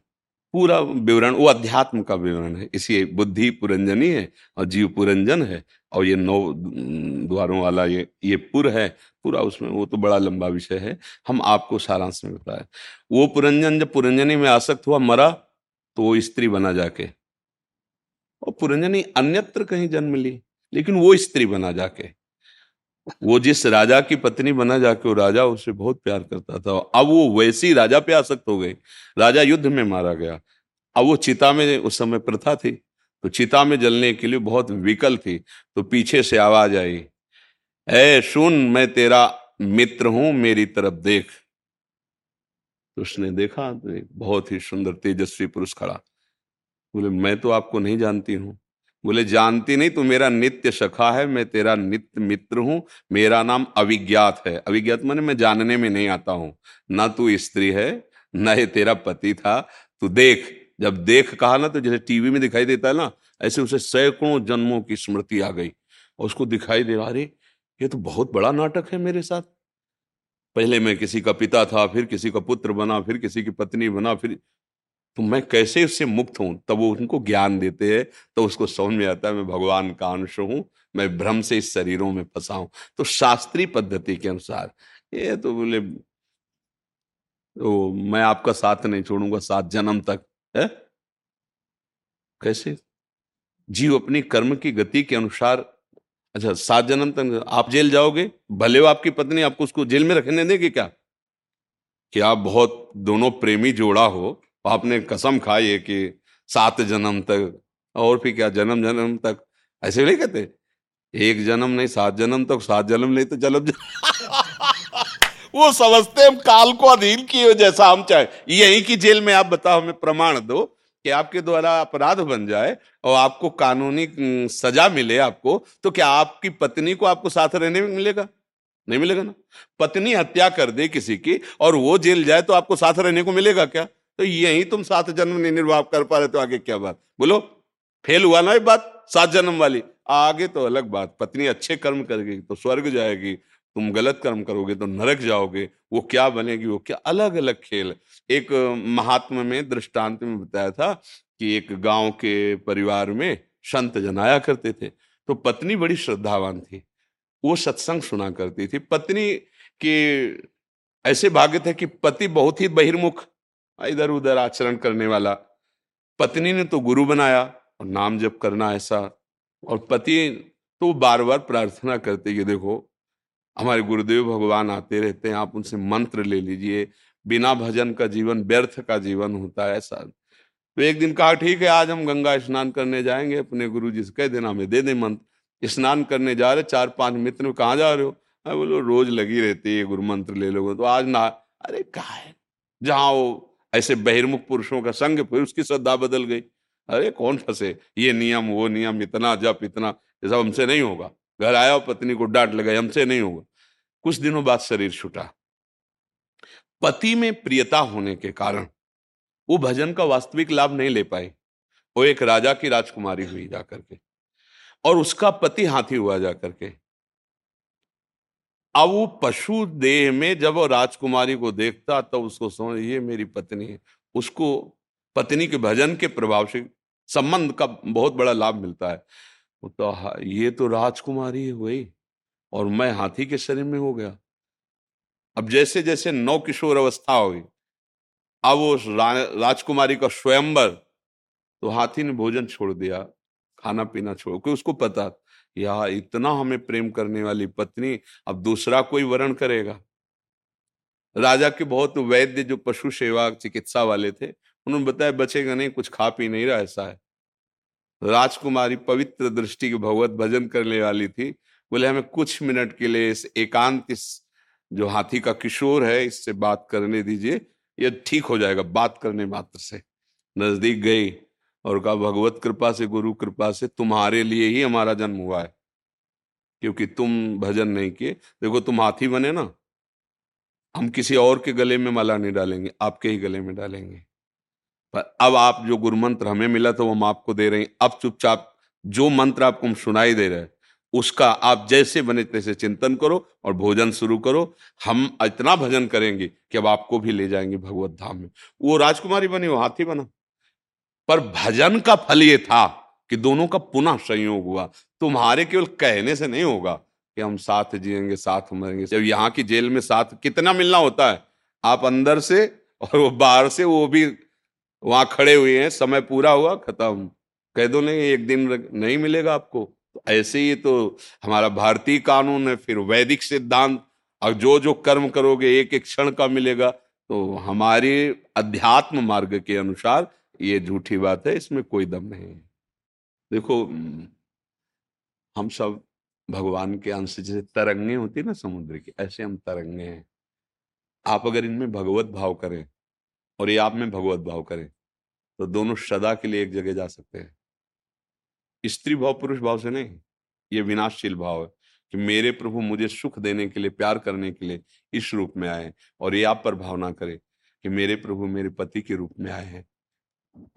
पूरा विवरण, वो अध्यात्म का विवरण है। इसी बुद्धि पुरंजनी है और जीव पुरंजन है और ये नौ द्वारों वाला ये ये पुर है, पूरा उसमें वो तो बड़ा लंबा विषय है। हम आपको सारांश में बताए। वो पुरंजन जब पुरंजनी में आसक्त हुआ, मरा तो वो स्त्री बना जाके। और पुरंजनी अन्यत्र कहीं जन्म ली, लेकिन वो स्त्री बना जाके। वो जिस राजा की पत्नी बना जाके वो राजा उससे बहुत प्यार करता था। अब वो वैसी राजा पे आसक्त हो गई। राजा युद्ध में मारा गया। अब वो चिता में उस समय प्रथा थी। तो चिता में जलने के लिए बहुत विकल थी। तो पीछे से आवाज़ आई, ए, सुन, मैं तेरा मित्र हूँ, मेरी तरफ़ देख। तो उसने देखा तो बहुत ही सुंदर, तेजस्वी पुरुष खड़ा। बोले, मैं तो आपको नहीं जानती हूँ। बोले, जानती नहीं तो मेरा नित्य सखा है, मैं तेरा नित्य मित्र हूँ, मेरा नाम अविज्ञात है। अविज्ञात माने मैं जानने में नहीं आता हूँ। ना तू स्त्री है, न ये तेरा पति था। तू देख, जब देख कहा ना तो जैसे टीवी में दिखाई देता है ना, ऐसे उसे सैकड़ों जन्मों की स्मृति आ गई और उसको दिखाई दे रहा, अरे, ये तो बहुत बड़ा नाटक है मेरे साथ। पहले मैं किसी का पिता था, फिर किसी का पुत्र बना, फिर किसी की पत्नी बना, फिर तो मैं कैसे उससे मुक्त हूँ? तब वो उनको ज्ञान देते हैं तो उसको समझ में आता है, मैं भगवान का अंश हूँ, मैं भ्रम से इस शरीरों में फंसा हूँ। तो शास्त्रीय पद्धति के अनुसार, ये तो बोले तो मैं आपका साथ नहीं छोड़ूँगा, सात जन्म तक, है? कैसे? जीव अपनी कर्म की गति के अनुसार अच्छा सात जन्म तक आप जेल जाओगे? भले हो आपकी पत्नी आपको उसको जेल में रखने देगी क्या? कि आप बहुत दोनों प्रेमी जोड़ा हो आपने कसम खाई है कि सात जन्म तक, और फिर क्या जन्म जन्म तक? ऐसे नहीं कहते? एक जन्म नहीं, सात जन्म तक सात जन्म नहीं तो जन्म वो समझते हम काल को अधीन किए जैसा हम चाहे। यही की जेल में आप बताओ, हमें प्रमाण दो कि आपके द्वारा अपराध बन जाए और आपको कानूनी सजा मिले आपको तो क्या आपकी पत्नी को आपको साथ रहने में मिलेगा? नहीं मिलेगा ना? पत्नी हत्या कर दे किसी की और वो जेल जाए तो आपको साथ रहने को मिलेगा क्या? तो यही तुम सात जन्म नहीं निर्वाह कर पा रहे तो आगे क्या बात? बोलो, फेल हुआ ना ये बात? सात जन्म वाली। आगे तो अलग बात, पत्नी अच्छे कर्म करेगी तो स्वर्ग जाएगी, तुम गलत कर्म करोगे तो नरक जाओगे, वो क्या बनेगी, वो क्या? अलग अलग खेल। एक महात्मा में दृष्टांत में बताया था कि एक गाँव के परिवार में संत जनाया करते थे तो पत्नी बड़ी श्रद्धावान थी, वो सत्संग सुना करती थी। पत्नी के ऐसे भाग्य थे कि पति बहुत ही बहिर्मुख इधर उधर आचरण करने वाला। पत्नी ने तो गुरु बनाया और नाम जप करना ऐसा। और पति तो बार बार प्रार्थना करते कि देखो, हमारे गुरुदेव भगवान आते रहते हैं, आप उनसे मंत्र ले लीजिए। बिना भजन का जीवन, व्यर्थ का जीवन होता है ऐसा। तो एक दिन कहा, ठीक है, आज हम गंगा स्नान करने जाएँगे, अपने गुरु जी से कह देना, हमें दे दे मंत्र। स्नान करने जा रहे चार पाँच मित्र कहाँ जा रहे हो? मैं बोलो, रोज लगी रहती है गुरु मंत्र ले लोगे तो। आज ना, अरे कहा है? जहाँ वो ऐसे बहिर्मुख पुरुषों का संग फिर उसकी श्रद्धा बदल गई। अरे, कौन फंसे ये नियम, वो नियम, इतना जप, इतना, ये सब हमसे नहीं होगा। घर आया और पत्नी को डांट लगाई, हमसे नहीं होगा। कुछ दिनों बाद शरीर छूटा। पति में प्रियता होने के कारण वो भजन का वास्तविक लाभ नहीं ले पाए। वो एक राजा की राजकुमारी हुई जाकर के। और उसका पति हाथी हुआ जाकर के। अब वो पशु देह में जब वो राजकुमारी को देखता, तब तो उसको समझ, ये मेरी पत्नी है। उसको पत्नी के भजन के प्रभाव से संबंध का बहुत बड़ा लाभ मिलता है। तो ये तो राजकुमारी हुई और मैं हाथी के शरीर में हो गया। अब जैसे जैसे नौ किशोर अवस्था हुई, अब वो राजकुमारी का स्वयंवर तो हाथी ने भोजन छोड़ दिया खाना पीना छोड़, क्योंकि उसको पता या इतना हमें प्रेम करने वाली पत्नी अब दूसरा कोई वर्ण करेगा? राजा के बहुत वैद्य जो पशु सेवा चिकित्सा वाले थे, उन्होंने बताया, बचेगा नहीं, कुछ खा पी नहीं रहा, ऐसा है। राजकुमारी पवित्र दृष्टि के भगवत भजन करने वाली थी। बोले, हमें कुछ मिनट के लिए इस एकांत, इस जो हाथी का किशोर है, इससे बात करने दीजिए, ये ठीक हो जाएगा, बात करने मात्र से। नज़दीक गई। और कहा, भगवत कृपा से, गुरु कृपा से तुम्हारे लिए ही हमारा जन्म हुआ है। क्योंकि तुम भजन नहीं किए। देखो, तुम हाथी बने ना, हम किसी और के गले में माला नहीं डालेंगे, आपके ही गले में डालेंगे। पर अब आप जो गुरु मंत्र हमें मिला था, वो हम आपको दे रहे हैं। अब चुपचाप जो मंत्र आपको हम सुनाई दे रहे हैं, उसका आप जैसे बने तैसे चिंतन करो और भोजन शुरू करो। हम इतना भजन करेंगे कि अब आपको भी ले जाएँगे भगवत धाम में। वो राजकुमारी बनी, वो हाथी बना। पर भजन का फल ये था कि दोनों का पुनः संयोग हुआ। तुम्हारे केवल कहने से नहीं होगा कि हम साथ जिएँगे, साथ मरेंगे। जब यहाँ की जेल में साथ कितना मिलना होता है? आप अंदर से और वो बाहर से वो भी वहाँ खड़े हुए हैं, समय पूरा हुआ, खत्म। कह दो नहीं, एक दिन नहीं मिलेगा आपको। तो ऐसे ही तो हमारा भारतीय कानून है, फिर वैदिक सिद्धांत। और जो जो कर्म करोगे एक एक क्षण का मिलेगा। तो हमारे अध्यात्म मार्ग के अनुसार ये झूठी बात है, इसमें कोई दम नहीं है। देखो, हम सब भगवान के अंश जैसे तरंगे होती ना समुद्र की, ऐसे हम तरंगे हैं। आप अगर इनमें भगवत भाव करें और ये आप में भगवत भाव करें तो दोनों सदा के लिए एक जगह जा सकते हैं। स्त्री भाव, पुरुष भाव से नहीं, ये विनाशशील भाव है कि मेरे प्रभु मुझे सुख देने के लिए, प्यार करने के लिए इस रूप में आए और ये आप पर भावना करे कि मेरे प्रभु मेरे पति के रूप में आए हैं।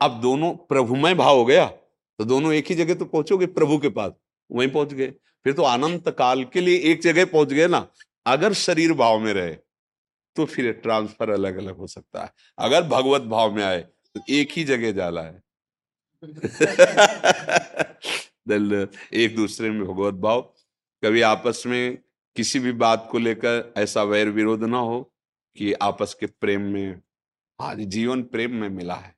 अब दोनों प्रभुमय भाव हो गया तो दोनों एक ही जगह तो पहुंचोगे, प्रभु के पास, वहीं पहुँच गए। फिर तो अनंत काल के लिए एक जगह पहुँच गए ना, अगर शरीर भाव में रहे तो फिर ट्रांसफ़र अलग अलग हो सकता है। अगर भगवत भाव में आए तो एक ही जगह जाला है। एक दूसरे में भगवत भाव। कभी आपस में किसी भी बात को लेकर ऐसा वैर विरोध ना हो कि आपस के प्रेम में आज जीवन प्रेम में मिला है।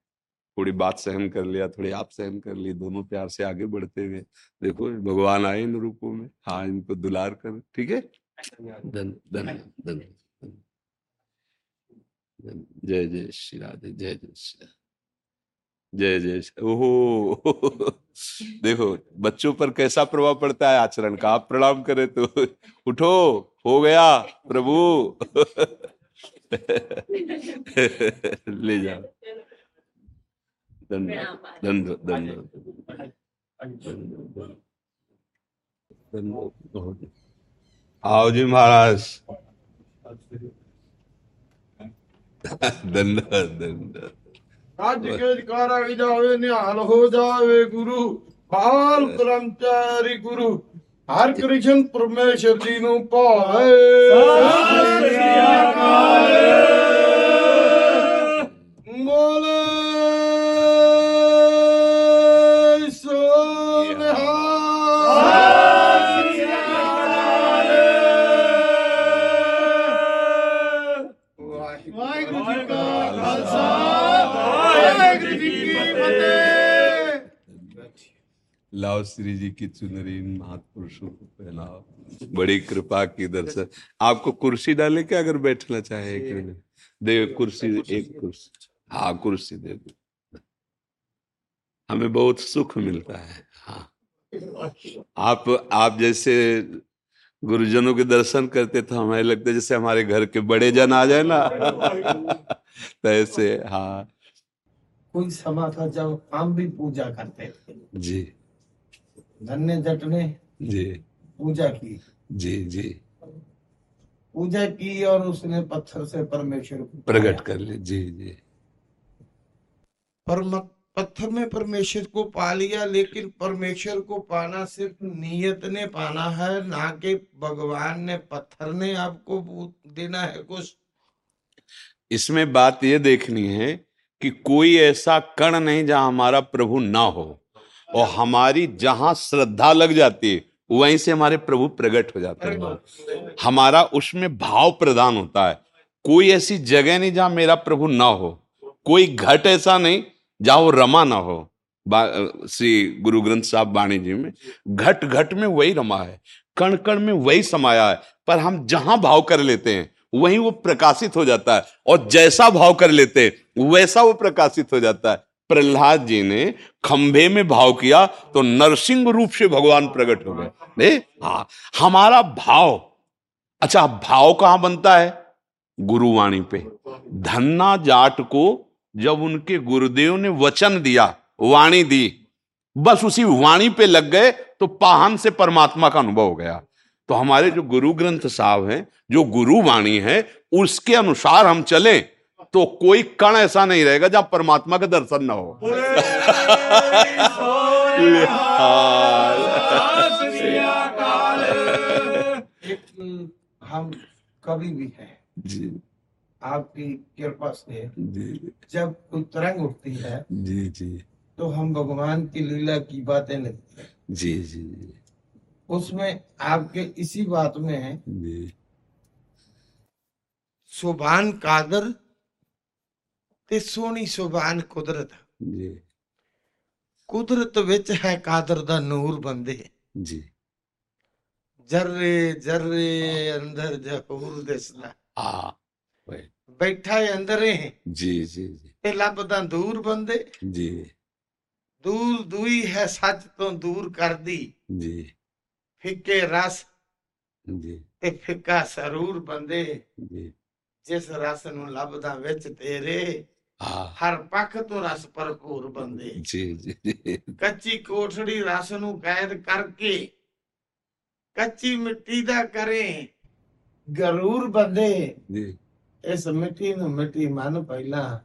थोड़ी बात सहन कर लिया थोड़ी आप सहन कर ली दोनों प्यार से आगे बढ़ते हुए। देखो भगवान आए इन रूपों में। हाँ इनको दुलार कर। ठीक है? धन धन धन धन। जय जय श्री राधे जय जय श्री जय जय ओहो! देखो बच्चों पर कैसा प्रभाव पड़ता है आचरण का? आप प्रणाम करें तो। उठो हो गया प्रभु। ले जाओ। धन्यवाद धन्यवाद धन्यवाद धन्यवाद आओ जी महाराज धन्यवाद धन्यवाद ਅੱਜ ਕੇ ਜਕਾਰਾ ਵੀ ਜਾਵੇ ਨਿਹਾਲ ਹੋ ਜਾਵੇ ਗੁਰੂ ਹਾਲ ਕਰਮਚਾਰੀ ਗੁਰੂ ਹਰ ਕ੍ਰਿਸ਼ਨ ਪਰਮੇਸ਼ਰ ਜੀ ਨੂੰ ਭਾਏ ਸਤਿ ਸ੍ਰੀ ਅਕਾਲ लाओ श्री जी की चुनरी इन महापुरुषों को पहनाओ। बड़ी कृपा की दर्शन आपको कुर्सी डाले क्या अगर बैठना चाहे एक मिनट? दे कुर्सी एक कुर्सी। हाँ कुर्सी दे दो। हमें बहुत सुख मिलता है। हाँ। आप आप जैसे गुरुजनों के दर्शन करते तो हमें लगता है जैसे हमारे घर के बड़े जन आ जाए ना। तो ऐसे हाँ। कोई समा था जब हम भी पूजा करते थे। जी। धन्य जट ने जी। पूजा की। जी जी। पूजा की और उसने पत्थर से परमेश्वर को प्रकट कर ले। जी जी। परम पत्थर में परमेश्वर को पा लिया लेकिन परमेश्वर को पाना सिर्फ़ नियत ने पाना है ना कि भगवान ने। पत्थर ने आपको देना है कुछ। इसमें बात ये देखनी है कि कोई ऐसा कण नहीं जहाँ हमारा प्रभु ना हो। और हमारी जहाँ श्रद्धा लग जाती है, वहीं से हमारे प्रभु प्रकट हो जाते हैं। हमारा उसमें भाव प्रदान होता है। कोई ऐसी जगह नहीं जहाँ मेरा प्रभु ना हो। कोई घट ऐसा नहीं जहाँ वो रमा ना हो। श्री गुरु ग्रंथ साहब बाणी जी में, घट घट में वही रमा है, कण कण में वही समाया है, पर हम जहाँ भाव कर लेते हैं, वहीं वो प्रकाशित हो जाता है, और जैसा भाव कर लेते हैं, वैसा वो प्रकाशित हो जाता है। प्रहलाद जी ने खंभे में भाव किया तो नरसिंह रूप से भगवान प्रकट हो गए। हाँ हमारा भाव। अच्छा भाव कहाँ बनता है? गुरुवाणी पे। धन्ना जाट को जब उनके गुरुदेव ने वचन दिया, वाणी दी, बस उसी वाणी पे लग गए तो पाहन से परमात्मा का अनुभव हो गया। तो हमारे जो गुरु ग्रंथ साहब हैं, जो गुरु वाणी है, उसके अनुसार हम चले। तो कोई कण ऐसा नहीं रहेगा जहाँ परमात्मा का दर्शन ना हो। हम कभी भी है। जी। आपकी कृपा से जी। जब कोई तरंग उठती है जी जी। तो हम भगवान की लीला की बातें लगती है। जी जी। उसमें आपके इसी बात में है जी। सुभान कादर ਤੇ ਸੋਹਣੀ ਸੁਭਾਨ ਕੁਦਰਤ। ਜੀ। ਕੁਦਰਤ ਵਿੱਚ ਹੈ ਕਾਦਰ ਦਾ ਨੂਰ ਬੰਦੇ। ਜੀ। ਜਰਰੇ ਜਰਰੇ ਅੰਦਰ ਜਹੂਰ ਦਿਸਦਾ। ਆ ਬੈਠਾ ਹੈ ਅੰਦਰੇ ਜੀ ਜੀ ਜੀ। ਤੇ ਲੱਭਦਾ ਦੂਰ ਬੰਦੇ। ਜੀ। ਦੂਰ ਦੂਈ ਹੈ ਸੱਚ ਤੋਂ ਦੂਰ ਕਰਦੀ। ਜੀ। ਫਿੱਕੇ ਰਸ। ਜੀ। ਤੇ ਫਿੱਕਾ ਸਰੂਰ ਬੰਦੇ। ਜੀ। ਜਿਸ ਰਸ ਨੂੰ ਲੱਭਦਾ ਵਿੱਚ ਤੇਰੇ। ਹਰ ਪੱਖ ਤੋਂ ਰਸ ਭਰਪੂਰ ਬੰਦੇ। ਜੀ ਜੀ। ਕੱਚੀ ਕੋਠੜੀ ਰਸ ਨੂੰ ਕੈਦ ਕਰਕੇ ਕੱਚੀ ਮਿੱਟੀ ਦਾ ਕਰੇ ਗਰੂਰ ਬੰਦੇ। ਜੀ। ਇਸ ਮਿੱਟੀ ਨੂੰ ਮਿੱਟੀ ਮੰਨ ਪਹਿਲਾਂ।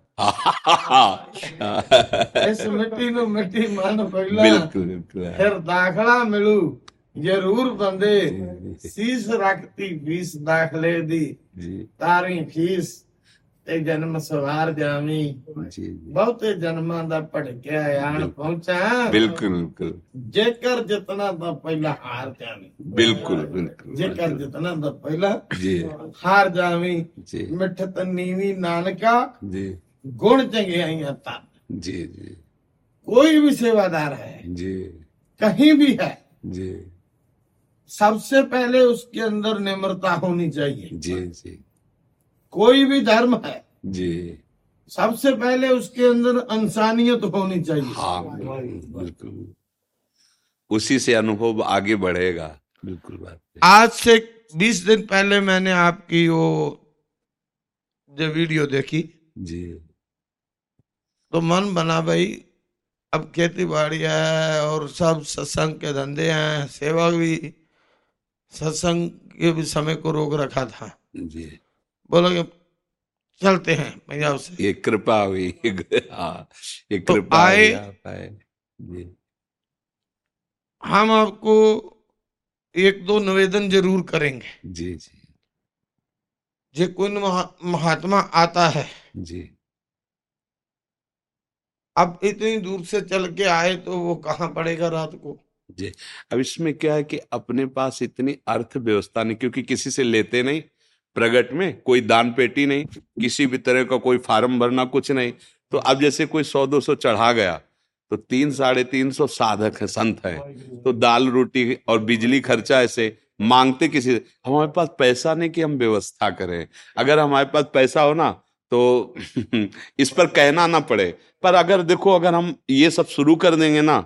ਇਸ ਮਿੱਟੀ ਨੂੰ ਮਿੱਟੀ ਮੰਨ ਪਹਿਲਾਂ। ਬਿਲਕੁਲ ਬਿਲਕੁਲ। ਫਿਰ ਦਾਖਲਾ ਮਿਲੂ ਜ਼ਰੂਰ ਬੰਦੇ। ਸੀਸ ਰੱਖਤੀ 20 ਦਾਖਲੇ ਦੀ। ਜੀ। ਤਾਰੀ ਫੀਸ ਤੇ ਜਨਮ ਸਵਾਰ ਜਾਵੀਂ जी जी ਬਹੁਤੇ ਜਨਮਾਂ ਦਾ ਭੜਕਿਆ ਆਣ ਪਹੁੰਚਾ बिल्कुल बिल्कुल ਜੇਕਰ ਜਿਤਨਾ ਦਾ ਪਹਿਲਾ ਹਾਰ ਜਾਵੀਂ बिल्कुल बिल्कुल ਜੇਕਰ ਜਿਤਨਾ ਦਾ ਪਹਿਲਾ जी ਹਾਰ ਜਾਵੀਂ जी ਮਿੱਠਤ ਨੀਵੀਂ ਨਾਨਕਾ जी ਗੁਣ ਚੰਗਿਆਈਆਂ ਤਾਂ जी जी कोई भी सेवादार है जी कहीं भी है जी सबसे पहले उसके अंदर निम्रता होनी चाहिए जी जी कोई भी धर्म है जी। सबसे पहले उसके अंदर इंसानियत होनी चाहिए। हाँ बिल्कुल। उसी से अनुभव आगे बढ़ेगा। बिल्कुल बात आज से बीस दिन पहले मैंने आपकी वो जो वीडियो देखी। जी। तो मन बना भाई अब खेती बाड़ी है और सब सत्संग के धंधे हैं सेवा भी सत्संग के भी समय को रोक रखा था। जी। बोला कि चलते हैं पंजाब से. ये कृपा हुई। हाँ ये तो कृपा आए- आए जी। हम आपको एक दो निवेदन ज़रूर करेंगे। जी जी। जे कोई महा, महात्मा आता है। जी। अब इतनी दूर से चल के आए तो वो कहाँ पड़ेगा रात को? जी। अब इसमें क्या है कि अपने पास इतनी अर्थव्यवस्था नहीं क्योंकि किसी से लेते नहीं। प्रगट में कोई दान पेटी नहीं किसी भी तरह का कोई फार्म भरना कुछ नहीं। तो अब जैसे कोई सौ दो सौ चढ़ा गया तो तीन साढ़े तीन सौ साधक है संत है। तो दाल रोटी और बिजली खर्चा ऐसे मांगते किसी हमारे पास पैसा नहीं कि हम व्यवस्था करें। अगर हमारे पास पैसा हो ना तो इस पर कहना ना पड़े। पर अगर देखो अगर हम ये सब शुरू कर देंगे ना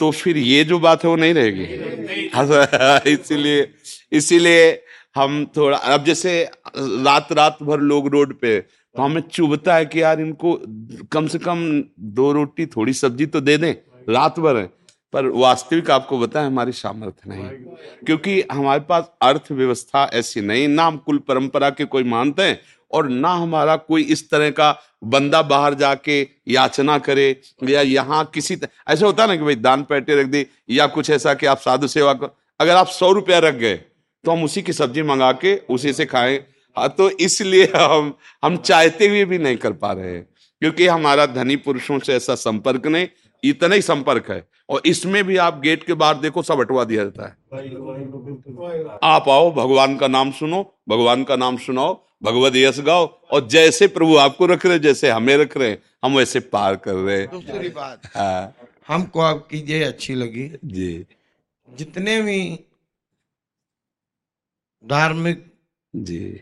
तो फिर ये जो बात है वो नहीं रहेगी। इसीलिए इसीलिए हम थोड़ा, अब जैसे रात रात भर लोग रोड पे तो हमें चुभता है कि यार इनको कम से कम दो रोटी, थोड़ी सब्ज़ी तो दे दें, रात भर है। पर वास्तविक आपको बताएँ, हमारी सामर्थ्य नहीं। क्योंकि हमारे पास अर्थव्यवस्था ऐसी नहीं, ना हम कुल परंपरा के कोई मानते हैं, और ना हमारा कोई इस तरह का बंदा बाहर जाके याचना करे, या यहाँ किसी त- ऐसा होता है ना कि भाई दान पेटे रख दी, या कुछ ऐसा कि आप साधु सेवा कर अगर आप सौ रुपया रख गए तो हम उसी की सब्ज़ी मंगा के उसी से खाएँ। हाँ तो इसलिए हम हम चाहते हुए भी नहीं कर पा रहे हैं क्योंकि हमारा धनी पुरुषों से ऐसा संपर्क नहीं इतना ही संपर्क है। और इसमें भी आप गेट के बाहर देखो सब हटवा दिया जाता है। आप आओ भगवान का नाम सुनो भगवान का नाम सुनाओ भगवत यश गाओ और जैसे प्रभु आपको रख रहे जैसे हमें रख रहे हम वैसे पार कर रहे हैं। दूसरी बात हाँ, हमको आपकी ये अच्छी लगी। जी। जितने भी धार्मिक जी।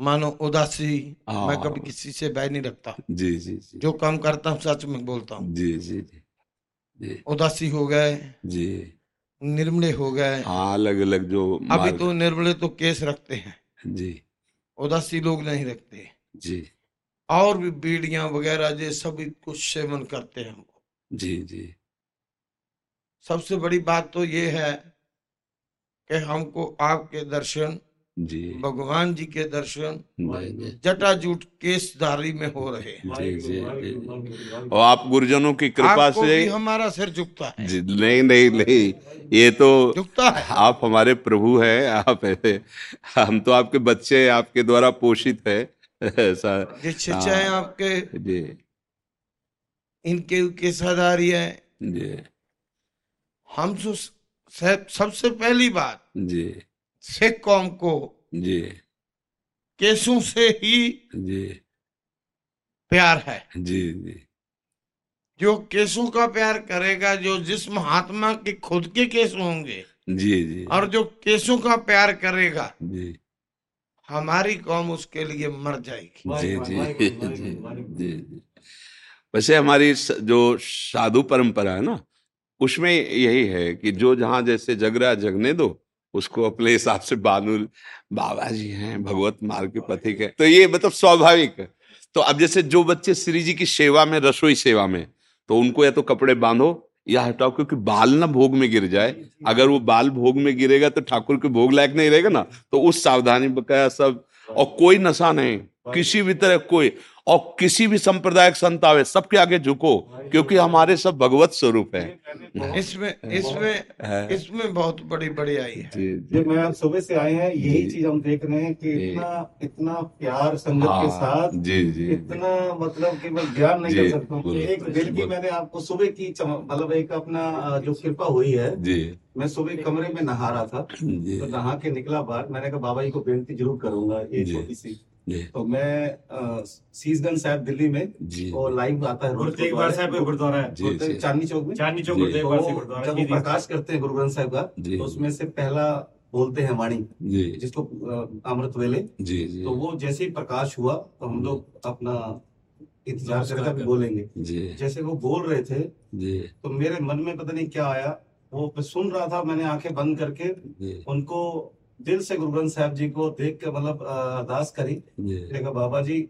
मानो उदासी हाँ। मैं कभी किसी से बैर नहीं रखता। जी जी जी। जो काम करता हूँ सच में बोलता हूँ। जी जी जी जी। उदासी हो गए जी। निर्मले हो गए। हाँ अलग अलग जो अभी तो निर्मले तो केस रखते हैं। जी। उदासी लोग नहीं रखते। जी। और भी बीड़ियाँ वगैरह ये सभी कुछ सेवन करते हैं हमको। जी जी। सबसे बड़ी बात तो ये है कि हमको आपके दर्शन जी। भगवान जी के दर्शन जटाजूट केसधारी में हो रहे हैं। जी जी जी। और आप गुरुजनों की कृपा से भी हमारा सिर झुकता है। जी नहीं नहीं नहीं ये तो झुकता है। आप हमारे प्रभु हैं आप हम तो आपके बच्चे हैं, आपके द्वारा पोषित है। ऐसा शिक्षाएँ हाँ, आपके। जी। इनके केसाधारी है। जी। हम तो स- सबसे पहली बात जी। सिख कौम को जी। केसों से ही जी। प्यार है। जी जी। जो केसों का प्यार करेगा जो जिस महात्मा के खुद के केस होंगे जी जी। और जो केसों का प्यार करेगा जी। हमारी कौम उसके लिए मर जाएगी। जी जी। जी जी। जी वैसे हमारी जो साधु परंपरा है ना उसमें यही है कि जो जहाँ जैसे जग रहा जगने दो उसको अपने हिसाब से बानूल बाबा जी हैं भगवत मार्ग के पथिक है। तो ये मतलब स्वाभाविक है। तो अब जैसे जो बच्चे श्री जी की सेवा में रसोई सेवा में तो उनको या तो कपड़े बांधो या हटाओ क्योंकि बाल ना भोग में गिर जाए। अगर वो बाल भोग में गिरेगा तो ठाकुर के भोग लायक नहीं रहेगा ना। तो उस सावधानी बकाया सब और कोई नशा नहीं। किसी भी तरह कोई और किसी भी संप्रदायिक संत आवे सबके आगे झुको क्योंकि हमारे सब भगवत स्वरूप है। इसमें इसमें इसमें बहुत बड़ी बड़ी आई है। जी जो। मैं सुबह से आए हैं यही चीज़ हम देख रहे हैं कि इतना इतना प्यार संगत हाँ, के साथ जी जी इतना मतलब कि मैं बयान नहीं जी, कर सकता हूँ। एक दिल की मैंने आपको सुबह की मतलब एक अपना जो कृपा हुई है जी। मैं सुबह कमरे में नहा रहा था तो नहा के निकला बाहर। मैंने कहा बाबा जी को बेनती ज़रूर करूँगा ये छोटी सी जी तो मैं सीसगंज साहब दिल्ली में वो लाइव आता है। रोज गुरु साहब का गुरुद्वारा है। चांदनी चौक में? चांदनी चौक तो गुरुद्वारा जब वो प्रकाश करते हैं गुरु ग्रंथ साहब का तो उसमें से पहला बोलते हैं वाणी जिसको अमृत वेले। जी जी। तो वो जैसे ही प्रकाश हुआ तो हम लोग अपना इंतज़ार करके बोलेंगे। जैसे वो बोल रहे थे तो मेरे मन में पता नहीं क्या आया। वो सुन रहा था मैंने आँखें बंद करके उनको दिल से गुरु ग्रंथ साहब जी को देख के मतलब अरदास करी। देखा बाबा जी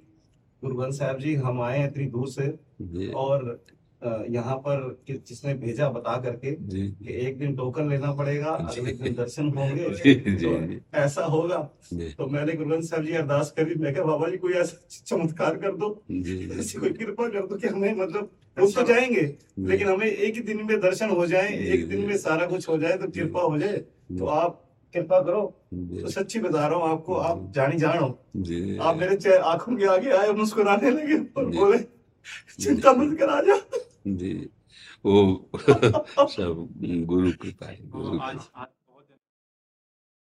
गुरु ग्रंथ साहब जी हम आए हैं इतनी दूर से। और यहाँ पर जिसने भेजा बता करके कि एक दिन टोकन लेना पड़ेगा अगले दिन दर्शन होंगे। तो ऐसा होगा। तो मैंने गुरु ग्रंथ साहब जी अरदास करी। मैं कहा बाबा जी कोई ऐसा चमत्कार कर दो। ऐसी कोई कृपा कर दो कि हमें मतलब रुक तो जाएँगे लेकिन हमें एक ही दिन में दर्शन हो जाए एक दिन में सारा कुछ हो जाए तो कृपा हो जाए। तो आप कृपा करो। तो सच्ची बता रहा हूँ आपको आप जानी जानो जी। आप मेरे आँखों के आगे आए मुस्कुराने लगे और बोले चिंता मत कर आ जा। जी। वो सब गुरु कृपा है गुरु आज। आज बहुत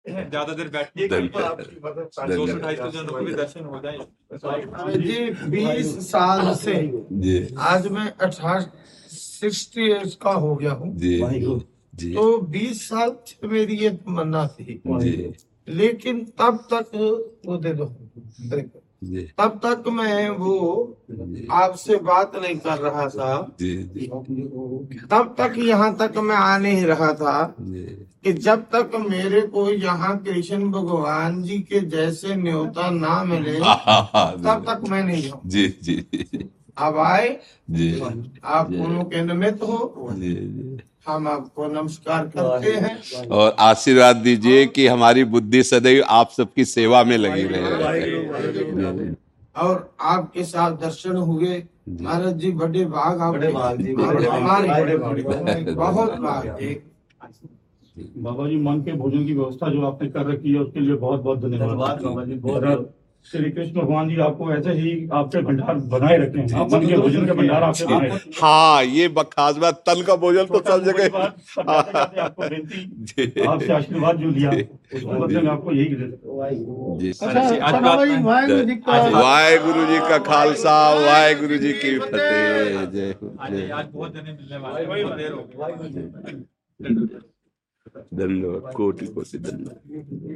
दिन- ज़्यादा देर बैठिए हो जी बीस साल से। आज मैं अठारह सिक्सटी एज का हो गया हूँ। तो बीस साल से मेरी ये तमन्ना थी लेकिन तब तक वो दे दो। तब तक मैं वो आपसे बात नहीं कर रहा था। तब तक यहाँ तक मैं आ नहीं रहा था कि जब तक मेरे को यहाँ कृष्ण भगवान जी के जैसे न्योता ना मिले तब तक मैं नहीं हूँ। जी जी। अब आए। जी। आप दोनों के निमित्त हो। जी जी। हम आपको नमस्कार करते हैं। और आशीर्वाद दीजिए कि हमारी बुद्धि सदैव आप सबकी सेवा में लगी रहे। और आपके साथ दर्शन हुए। महाराज जी बड़े भाग आप। बहुत भाग बाबा जी मन के भोजन की व्यवस्था जो आपने कर रखी है उसके लिए बहुत बहुत धन्यवाद बाबा जी बहुत श्री कृष्ण भगवान जी आपको ऐसे ही आपके भंडार बनाए रखे हैं। आप मन के भोजन के भंडार आपके बनाए हाँ ये खास बात तल का भोजन तो सब जगह आपको विनती जी। आपसे आशीर्वाद जो लिया उसके बदले में आपको यही जी। वाहेगुरु जी का खालसा वाहेगुरु जी की फतेह। जय आज बहुत जने मिलने वाले हैं, बहुत देर हो गई। धन्यवाद कोटि कोटि धन्यवाद।